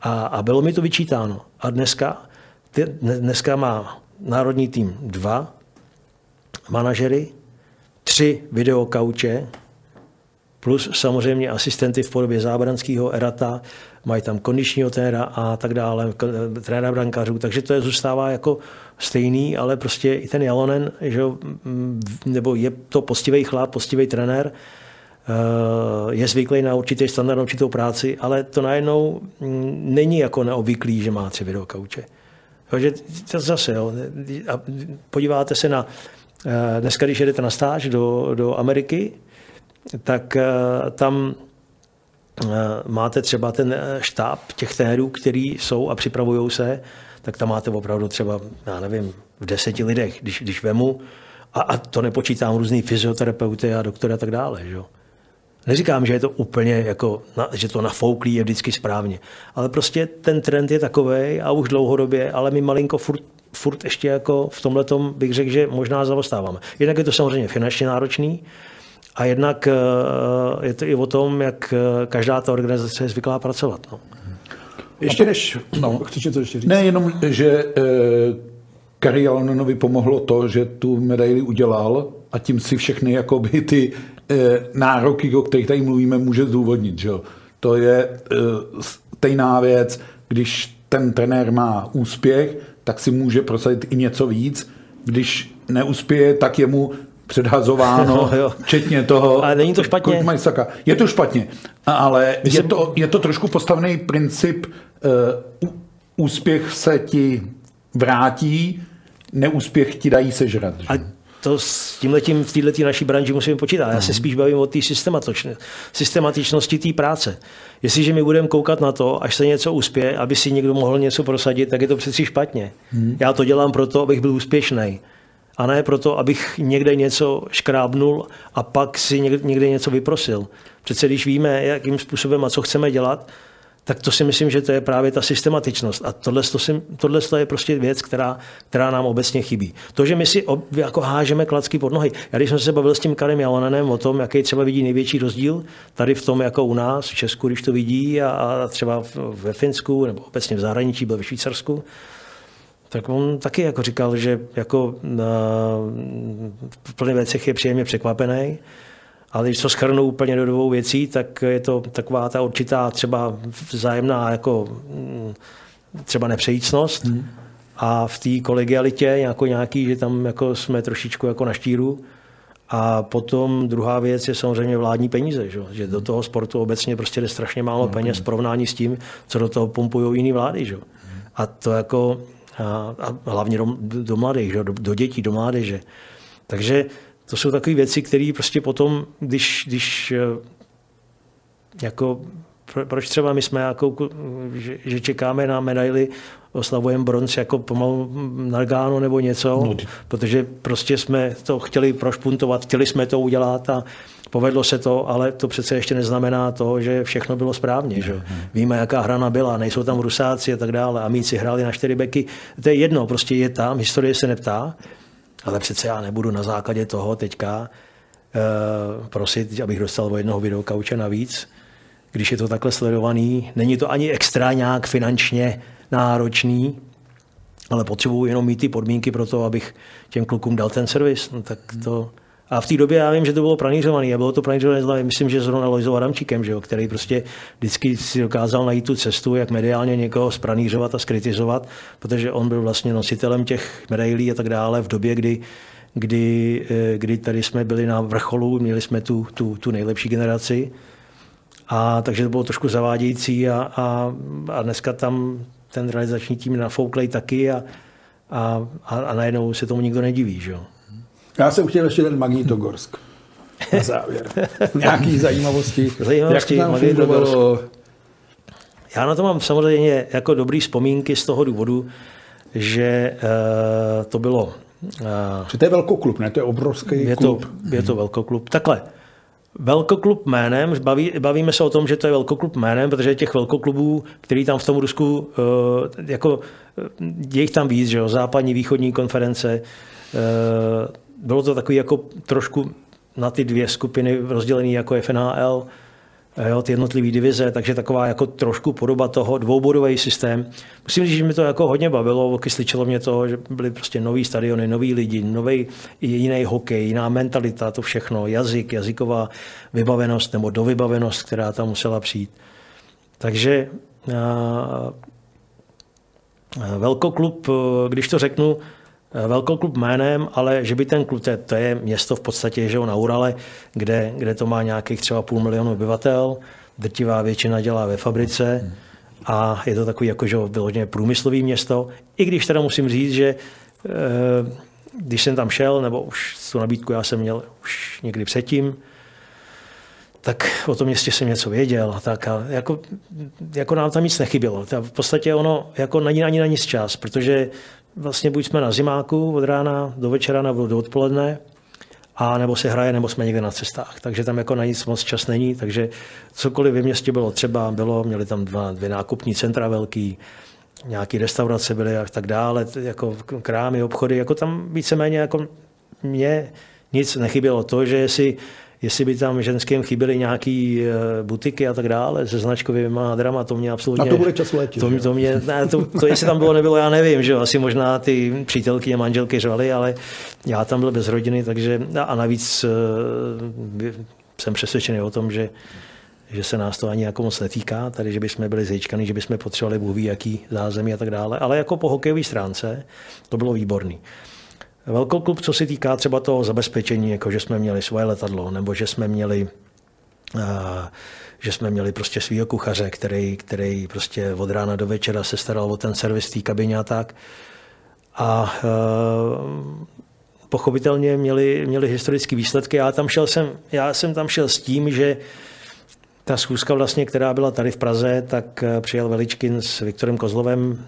A, a bylo mi to vyčítáno. A dneska, dneska má národní tým dva manažery, tři videokauče, plus samozřejmě asistenty v podobě zábranského erata, mají tam kondičního trenéra a tak dále, trenéra brankářů, takže to je zůstává jako stejný, ale prostě i ten Jalonen, že, nebo je to postivý chlap, postivý trenér, eh, je zvyklý na určitý standard, na určitou práci, ale to najednou mm, není jako neobvyklý, že má tři videokauče. Takže to zase, jo, a podíváte se na, eh, dneska, když jedete na stáž do, do Ameriky, tak eh, tam eh, máte třeba ten štáb těch trenérů, který jsou a připravují se, tak tam máte opravdu třeba, já nevím, v deseti lidech, když, když vemu, a, a to nepočítám různý fyzioterapeuty a doktory a tak dále. Že? Neříkám, že je to úplně jako, že to nafouklý je vždycky správně, ale prostě ten trend je takový a už dlouhodobě, ale my malinko furt, furt ještě jako v tomhle bych řekl, že možná zaostáváme. Jednak je to samozřejmě finančně náročný, a jednak eh, je to i o tom, jak eh, každá ta organizace je zvyklá pracovat. No. Ještě než... No, chceš něco ještě říct? Ne, jenom, že eh, Kari Alonovi pomohlo to, že tu medaili udělal a tím si všechny jakoby ty eh, nároky, o kterých tady mluvíme, může zdůvodnit. Že? To je eh, stejná věc, když ten trenér má úspěch, tak si může prosadit i něco víc. Když neuspěje, tak je mu předhazováno, jo, jo. včetně toho. Ale není to špatně. Je to špatně, ale je to, je to trošku postavený princip, uh, úspěch se ti vrátí, neúspěch ti dají sežrat. A to s tímhletím v této naší branži musíme počítat. Já se mhm. spíš bavím o té systematičnosti té práce. Jestliže my budeme koukat na to, až se něco uspěje, aby si někdo mohl něco prosadit, tak je to přeci špatně. Hmm. Já to dělám proto, abych byl úspěšný a ne proto, abych někde něco škrábnul a pak si někde něco vyprosil. Přece když víme, jakým způsobem a co chceme dělat, tak to si myslím, že to je právě ta systematičnost. A tohle, tohle to je prostě věc, která, která nám obecně chybí. To, že my si ob, jako hážeme klacky pod nohy. Já když jsem se bavil s tím Karem Jalonenem o tom, jaký třeba vidí největší rozdíl tady v tom, jako u nás, v Česku, když to vidí, a, a třeba ve Finsku, nebo obecně v zahraničí, byl ve Švýcarsku, tak on taky jako říkal, že jako na, v plných věcech je příjemně překvapený, ale když to schrnu úplně do dvou věcí, tak je to taková ta určitá třeba vzájemná jako mm, třeba nepřejícnost hmm. a v té kolegialitě jako nějaký, že tam jako jsme trošičku jako na štíru. A potom druhá věc je samozřejmě vládní peníze, že, že do toho sportu obecně prostě jde strašně málo no, peněz v porovnání s tím, co do toho pumpují jiné vlády. Že? A to jako a, hlavně do, do mladých? Do, do dětí, do mládeže. Takže to jsou takové věci, které prostě potom, když, když eh, jako, proč třeba my jsme jako, že, že čekáme na medaily, oslavujeme bronz jako pomalu Nargáno nebo něco, no. protože prostě jsme to chtěli prošpuntovat, chtěli jsme to udělat a povedlo se to, ale to přece ještě neznamená to, že všechno bylo správně. Že? Víme, jaká hrana byla, nejsou tam Rusáci a tak dále. A míci hráli na čtyři beky. To je jedno, prostě je tam, historie se neptá, ale přece já nebudu na základě toho teďka uh, prosit, abych dostal o jednoho videokauče navíc, když je to takhle sledovaný. Není to ani extra nějak finančně náročný, ale potřebuji jenom mít ty podmínky pro to, abych těm klukům dal ten servis. No, tak to, a v té době já vím, že to bylo pranířované a bylo to pranířované, myslím, že zrovna Lojzou Adamčíkem, že jo, který prostě vždycky si dokázal najít tu cestu, jak mediálně někoho spranířovat a skritizovat, protože on byl vlastně nositelem těch medailí a tak dále v době, kdy kdy, eh, kdy tady jsme byli na vrcholu, měli jsme tu, tu, tu nejlepší generaci. A takže to bylo trošku zavádějící a, a, a dneska tam ten realizační tým nafouklej taky a, a, a, najednou se tomu nikdo nediví. Že? Já jsem chtěl ještě ten Magnitogorsk. Na závěr. Nějaký zajímavosti. Zajímavosti Jak to Já na to mám samozřejmě jako dobrý vzpomínky z toho důvodu, že uh, to bylo... Uh, že to je velkoklub, ne? To je obrovský je klub. To, je to velkoklub. Takhle, velkoklub jménem, baví, bavíme se o tom, že to je velkoklub jménem, protože těch velkoklubů, který tam v tom Rusku, uh, jako, je jich tam víc, že jo, západní, východní konference, uh, bylo to takový jako trošku na ty dvě skupiny rozdělený jako FNHL. jo, ty jednotlivé divize, takže taková jako trošku podoba toho dvoubodový systém. Musím říct, že mi to jako hodně bavilo, okysličilo mě to, že byly prostě nový stadiony, noví lidi, nový jiný hokej, jiná mentalita, to všechno, jazyk, jazyková vybavenost nebo dovybavenost, která tam musela přijít. Takže velkoklub, když to řeknu, velkoklub jménem, ale že by ten klub, to je město v podstatě že na Urale, kde, kde to má nějakých třeba půl milionu obyvatel, drtivá většina dělá ve fabrice a je to takový jako, že vyloženě průmyslový město, i když teda musím říct, že eh, když jsem tam šel, nebo už tu nabídku já jsem měl už někdy předtím, tak o tom městě jsem něco věděl. Tak a jako, jako nám tam nic nechybělo. V podstatě ono jako není ani na nic čas, protože vlastně buď jsme na zimáku od rána do večera nebo do odpoledne, a nebo se hraje, nebo jsme někde na cestách. Takže tam jako na nic moc čas není, takže cokoliv v městě bylo třeba, bylo, měli tam dva, dvě nákupní centra velký, nějaké restaurace byly a tak dále, jako krámy, obchody, jako tam víceméně jako mě nic nechybělo. To, že si jestli by tam ženským chyběly nějaký eh, butiky a tak dále se značkovými nádrama, to mě absolutně... A to bude čas letět. To, to, mě, ne, to, to, jestli tam bylo, nebylo, já nevím, že asi možná ty přítelky a manželky řvaly, ale já tam byl bez rodiny, takže a navíc eh, jsem přesvědčený o tom, že že se nás to ani jako moc netýká, tady, že bychom byli zejčkaný, že bychom potřebovali bůh ví, jaký zázemí a tak dále, ale jako po hokejové stránce to bylo výborný velkoklub, co se týká třeba toho zabezpečení, jako že jsme měli svoje letadlo, nebo že jsme měli eh, že jsme měli prostě svýho kuchaře, který, který prostě od rána do večera se staral o ten servis té kabině a tak. A uh, pochopitelně měli, měli historické výsledky. Já, tam šel jsem, já jsem tam šel s tím, že ta schůzka vlastně, která byla tady v Praze, tak eh, přijel Veličkin s Viktorem Kozlovem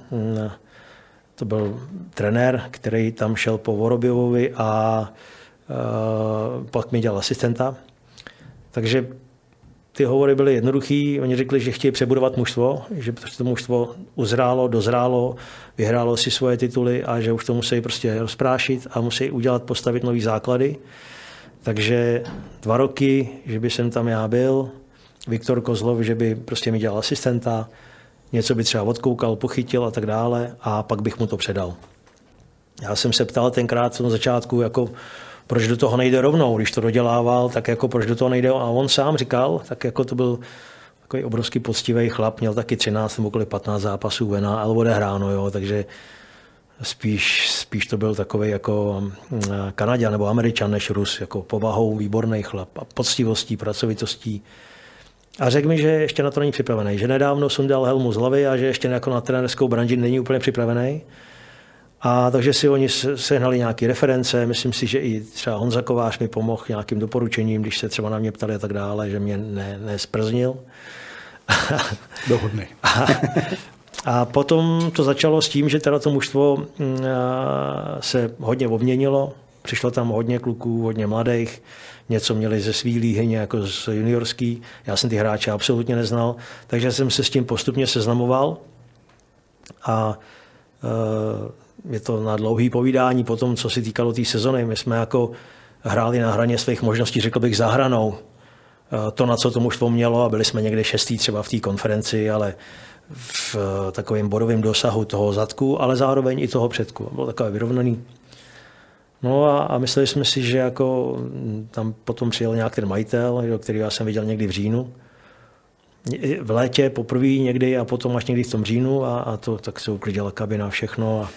to byl trenér, který tam šel po Vorobiovovi a uh, pak mi dělal asistenta. Takže ty hovory byly jednoduchý. Oni řekli, že chtějí přebudovat mužstvo, že prostě to mužstvo uzrálo, dozrálo, vyhrálo si svoje tituly a že už to musí prostě rozprášit a musí udělat, postavit nový základy. Takže dva roky, že by jsem tam já byl, Viktor Kozlov, že by prostě mi dělal asistenta, něco by třeba odkoukal, pochytil a tak dále a pak bych mu to předal. Já jsem se ptal tenkrát na začátku, jako proč do toho nejde rovnou, když to dodělával, tak jako proč do toho nejde. A on sám říkal, tak jako to byl takový obrovský poctivý chlap, měl taky 13 nebo kolik 15 zápasů vena, ale odehráno, jo, takže spíš, spíš to byl takový jako mm, Kanaděn nebo Američan než Rus, jako povahou výborný chlap a poctivostí, pracovitostí. A řekl mi, že ještě na to není připravený, že nedávno sundal helmu z hlavy a že ještě jako na trenerskou branži není úplně připravený. A takže si oni sehnali nějaké reference, myslím si, že i třeba Honza Kovář mi pomohl nějakým doporučením, když se třeba na mě ptali a tak dále, že mě ne, nesprznil. Dohodný. a, a potom to začalo s tím, že teda to mužstvo mm, se hodně obměnilo, přišlo tam hodně kluků, hodně mladých, něco měli ze svý líhy, jako z juniorský. Já jsem ty hráče absolutně neznal, takže jsem se s tím postupně seznamoval a e, je to na dlouhý povídání po tom, co se týkalo té sezony. My jsme jako hráli na hraně svých možností, řekl bych, za hranou. E, to, na co to mužstvo mělo, a byli jsme někde šestý třeba v té konferenci, ale v takovém bodovém dosahu toho zadku, ale zároveň i toho předku. Bylo takové vyrovnaný. No a, a mysleli jsme si, že jako tam potom přijel nějak ten majitel, který já jsem viděl někdy v říjnu. V létě poprvé někdy a potom až někdy v tom říjnu a, a to tak se uklidila kabina všechno a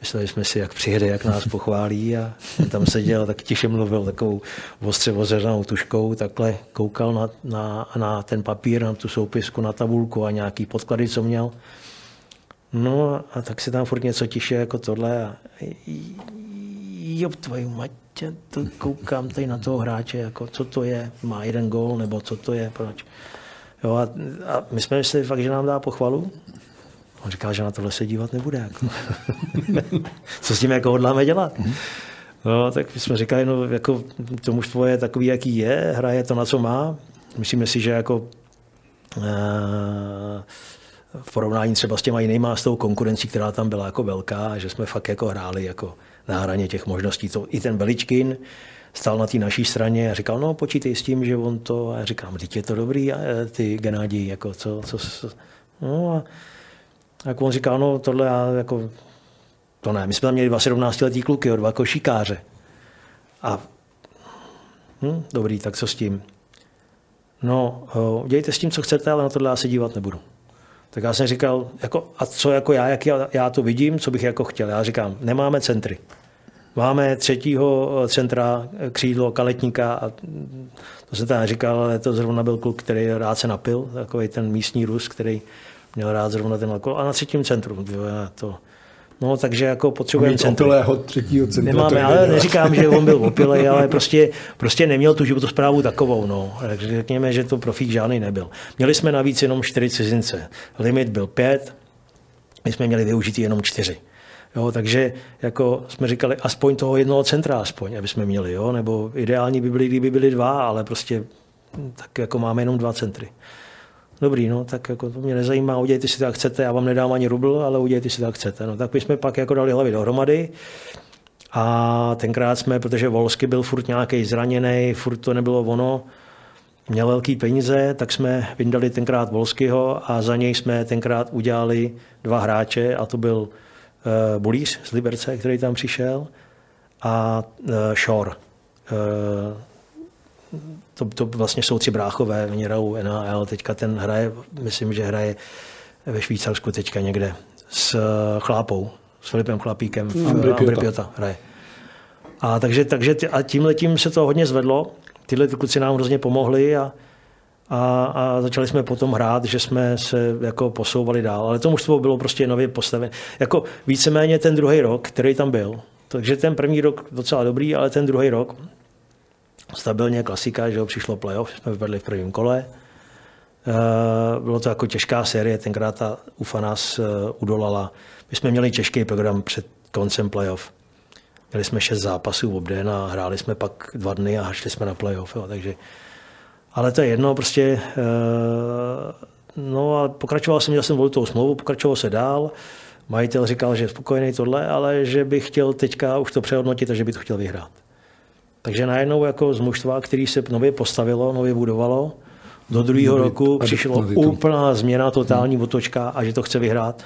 mysleli jsme si, jak přijede, jak nás pochválí a tam seděl, tak tiše mluvil takovou ostře ozeřenou tuškou, takhle koukal na, na, na ten papír, na tu soupisku, na tabulku a nějaký podklady, co měl. No a tak si tam furt něco tiše jako tohle a jo, tvoju mať, to koukám tady na toho hráče, jako co to je, má jeden gól, nebo co to je, proč. Jo, a, a my jsme mysleli fakt, že nám dá pochvalu. On říká, že na tohle se dívat nebude. Jako. co s tím jako hodláme dělat? No, tak my jsme říkali, no, jako to mužstvo je takový, jaký je, hraje to, na co má. Myslíme si, že jako uh, v porovnání třeba s těma jinýma, s tou konkurencí, která tam byla jako velká, že jsme fakt jako hráli jako na hraně těch možností. To, I ten Beličkin stál na té naší straně a říkal, no počítej s tím, že on to, a já říkám, teď je to dobrý, a ty Genádi, jako co, co, no a jako on říkal, no tohle já jako, to ne, my jsme tam měli dva 17 letý kluky, dva košíkáře. A hm, dobrý, tak co s tím? No, dějte s tím, co chcete, ale na tohle já se dívat nebudu. Tak já jsem říkal, jako, a co jako já, jak já, já to vidím, co bych jako chtěl. Já říkám, nemáme centry. Máme třetího eh, centra eh, křídlo kaletníka a to se tam říkal, ale to zrovna byl kluk, který rád se napil, takový ten místní Rus, který měl rád zrovna ten alkohol. A na třetím centru, to, No, takže jako potřebujeme centrum. třetího centra. Nemáme, ale neříkám, že on byl opilej, ale prostě, prostě neměl tu životosprávu takovou. No. Takže řekněme, že to profík žádný nebyl. Měli jsme navíc jenom čtyři cizince. Limit byl pět, my jsme měli využít jenom čtyři. Jo, takže jako jsme říkali, aspoň toho jednoho centra aspoň, aby jsme měli, jo? nebo ideální by byly, kdyby byly dva, ale prostě tak jako máme jenom dva centry. Dobrý, no, tak jako to mě nezajímá, udělejte si to, jak chcete, já vám nedám ani rubl, ale udělejte si to, jak chcete. No, tak my jsme pak jako dali hlavy dohromady a tenkrát jsme, protože Volsky byl furt nějaký zraněný, furt to nebylo ono, měl velký peníze, tak jsme vyndali tenkrát Volskyho a za něj jsme tenkrát udělali dva hráče a to byl uh, Bulíř z Liberce, který tam přišel a uh, Shore. Uh, to, to vlastně jsou tři bráchové, oni hrajou NHL, teďka ten hraje, myslím, že hraje ve Švýcarsku teďka někde s Chlápou, s Filipem Chlapíkem v Ambripiota hraje. A takže, takže a tím letím se to hodně zvedlo. Tyhle ty kluci nám hrozně pomohli a, a, a, začali jsme potom hrát, že jsme se jako posouvali dál. Ale to mužstvo bylo prostě nově postavené. Jako víceméně ten druhý rok, který tam byl. Takže ten první rok docela dobrý, ale ten druhý rok, stabilně klasika, že ho přišlo playoff, jsme vypadli v prvním kole. Eh, bylo to jako těžká série, tenkrát ta UFA nás eh, udolala. My jsme měli těžký program před koncem playoff. Měli jsme šest zápasů v den a hráli jsme pak dva dny a šli jsme na playoff. Jo, takže, ale to je jedno, prostě eh, no a pokračoval jsem, měl jsem tou smlouvu, pokračoval se dál. Majitel říkal, že je spokojený tohle, ale že bych chtěl teďka už to přehodnotit a že by to chtěl vyhrát. Takže najednou jako z mužstva, který se nově postavilo, nově budovalo, do druhého roku přišlo úplná změna, totální otočka a že to chce vyhrát.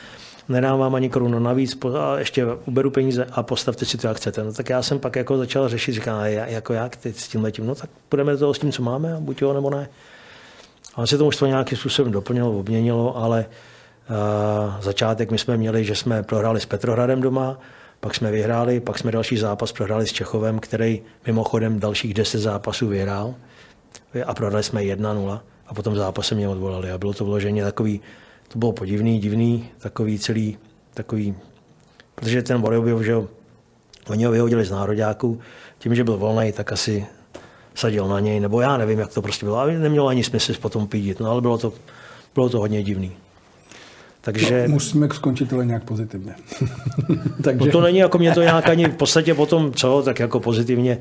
Nedám vám ani korunu navíc, a ještě uberu peníze a postavte si to, jak chcete. No, tak já jsem pak jako začal řešit, říkám, jako jak teď s tím letím, no tak budeme to s tím, co máme, buď jo nebo ne. A se to mužstvo nějakým způsobem doplnilo, obměnilo, ale uh, začátek my jsme měli, že jsme prohráli s Petrohradem doma, pak jsme vyhráli, pak jsme další zápas prohráli s Čechovem, který mimochodem dalších 10 zápasů vyhrál a prohráli jsme 1-0 a potom zápasem mě odvolali a bylo to vloženě takový, to bylo podivný, divný, takový celý, takový, protože ten Vorejov, že oni ho vyhodili z nároďáků, tím, že byl volný, tak asi sadil na něj, nebo já nevím, jak to prostě bylo, ale nemělo ani smysl potom pídit, no ale bylo to, bylo to hodně divný. Takže... No, musíme skončit ale nějak pozitivně. Takže... No to není jako mě to nějak ani v podstatě potom, co, tak jako pozitivně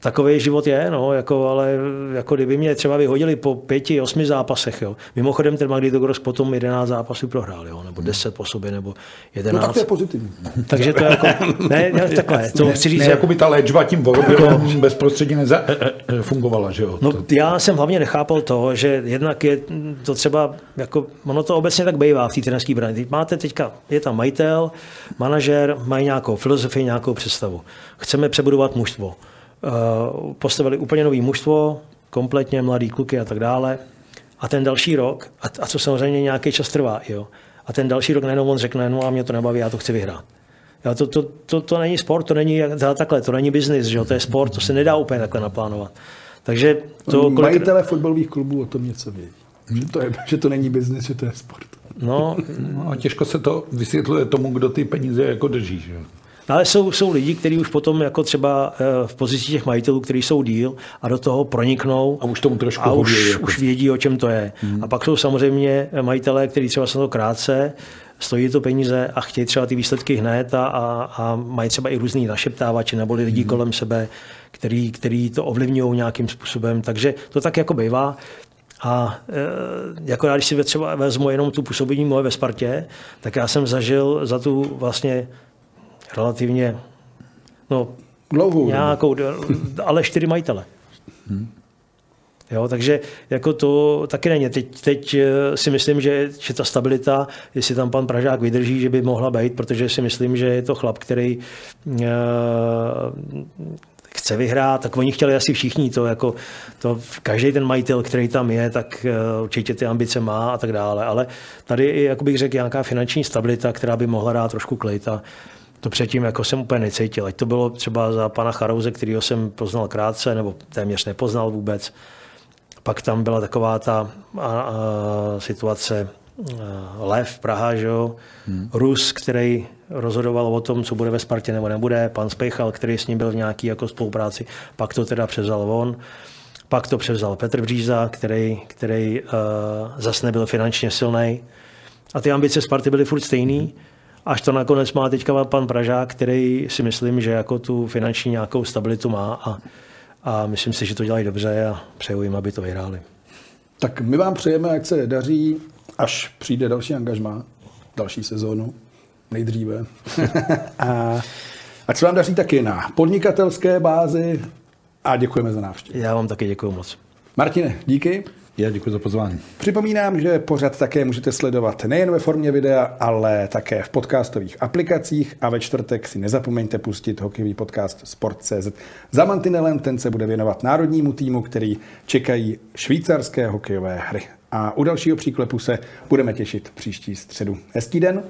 takový život je, no, jako, ale jako kdyby mě třeba vyhodili po pěti, osmi zápasech. Jo. Mimochodem ten Magnitogorsk potom 11 zápasů prohrál, jo, nebo 10 po sobě, nebo 11. No tak to je pozitivní. Takže to je jako, ne, ne takhle, to chci říct. Ne, jako by ta léčba tím volobělem jako, bezprostředně neza, e, e, e, fungovala, že jo? No, já jsem hlavně nechápal to, že jednak je to třeba, jako, ono to obecně tak bývá v té trenerské bráně. Máte teďka, je tam majitel, manažer, mají nějakou filozofii, nějakou představu. Chceme přebudovat mužstvo postavili úplně nový mužstvo, kompletně mladý kluky a tak dále. A ten další rok, a, a co samozřejmě nějaký čas trvá, jo, a ten další rok najednou on řekne, no a mě to nebaví, já to chci vyhrát. Já to, to, to, to, není sport, to není takhle, to není biznis, že jo, to je sport, to se nedá úplně takhle naplánovat. Takže to... Kolik... Majitele fotbalových klubů o tom něco vědí. Že to, je, že to není biznis, že to je sport. No, no a těžko se to vysvětluje tomu, kdo ty peníze jako drží. Že? No, ale jsou, jsou lidi, kteří už potom jako třeba eh, v pozici těch majitelů, kteří jsou díl a do toho proniknou. A už tomu trošku a už, jako. už vědí, o čem to je. Hmm. A pak jsou samozřejmě majitelé, kteří třeba se to krátce, stojí to peníze a chtějí třeba ty výsledky hned a, a, a mají třeba i různý našeptávače nebo lidi hmm. kolem sebe, který, který to ovlivňují nějakým způsobem. Takže to tak jako bývá. A e, jako já, když si třeba vezmu jenom tu působení moje ve Spartě, tak já jsem zažil za tu vlastně relativně, no Dlouhou Nějakou, ale čtyři majitele. Hmm. Jo, takže jako to taky není. Teď, teď eh, si myslím, že, že ta stabilita, jestli tam pan Pražák vydrží, že by mohla být, protože si myslím, že je to chlap, který uh, chce vyhrát, tak oni chtěli asi všichni to, jako to každý ten majitel, který tam je, tak uh, určitě ty ambice má a tak dále, ale tady je, jako bych řekl, nějaká finanční stabilita, která by mohla dát trošku klid a to předtím jako jsem úplně necítil. Ať to bylo třeba za pana Charouze, kterého jsem poznal krátce, nebo téměř nepoznal vůbec, pak tam byla taková ta a, a, situace a, Lev, Praha, že jo? Hmm. Rus, který rozhodoval o tom, co bude ve Spartě nebo nebude, pan Spejchal, který s ním byl v nějaký jako spolupráci, pak to teda převzal on. Pak to převzal Petr Bříza, který, který uh, zase nebyl finančně silný. A ty ambice Sparty byly furt stejný, až to nakonec má teďka pan Pražák, který si myslím, že jako tu finanční nějakou stabilitu má a a myslím si, že to dělají dobře a přeju jim, aby to vyhráli. Tak my vám přejeme, jak se daří, až přijde další angažma, další sezónu, nejdříve. a ať se vám daří taky na podnikatelské bázi a děkujeme za návštěvu. Já vám taky děkuji moc. Martine, díky. Já děkuji za pozvání. Připomínám, že pořad také můžete sledovat nejen ve formě videa, ale také v podcastových aplikacích a ve čtvrtek si nezapomeňte pustit hokejový podcast Sport.cz. Za mantinelem ten se bude věnovat národnímu týmu, který čekají švýcarské hokejové hry. A u dalšího příklepu se budeme těšit příští středu. Hezký den.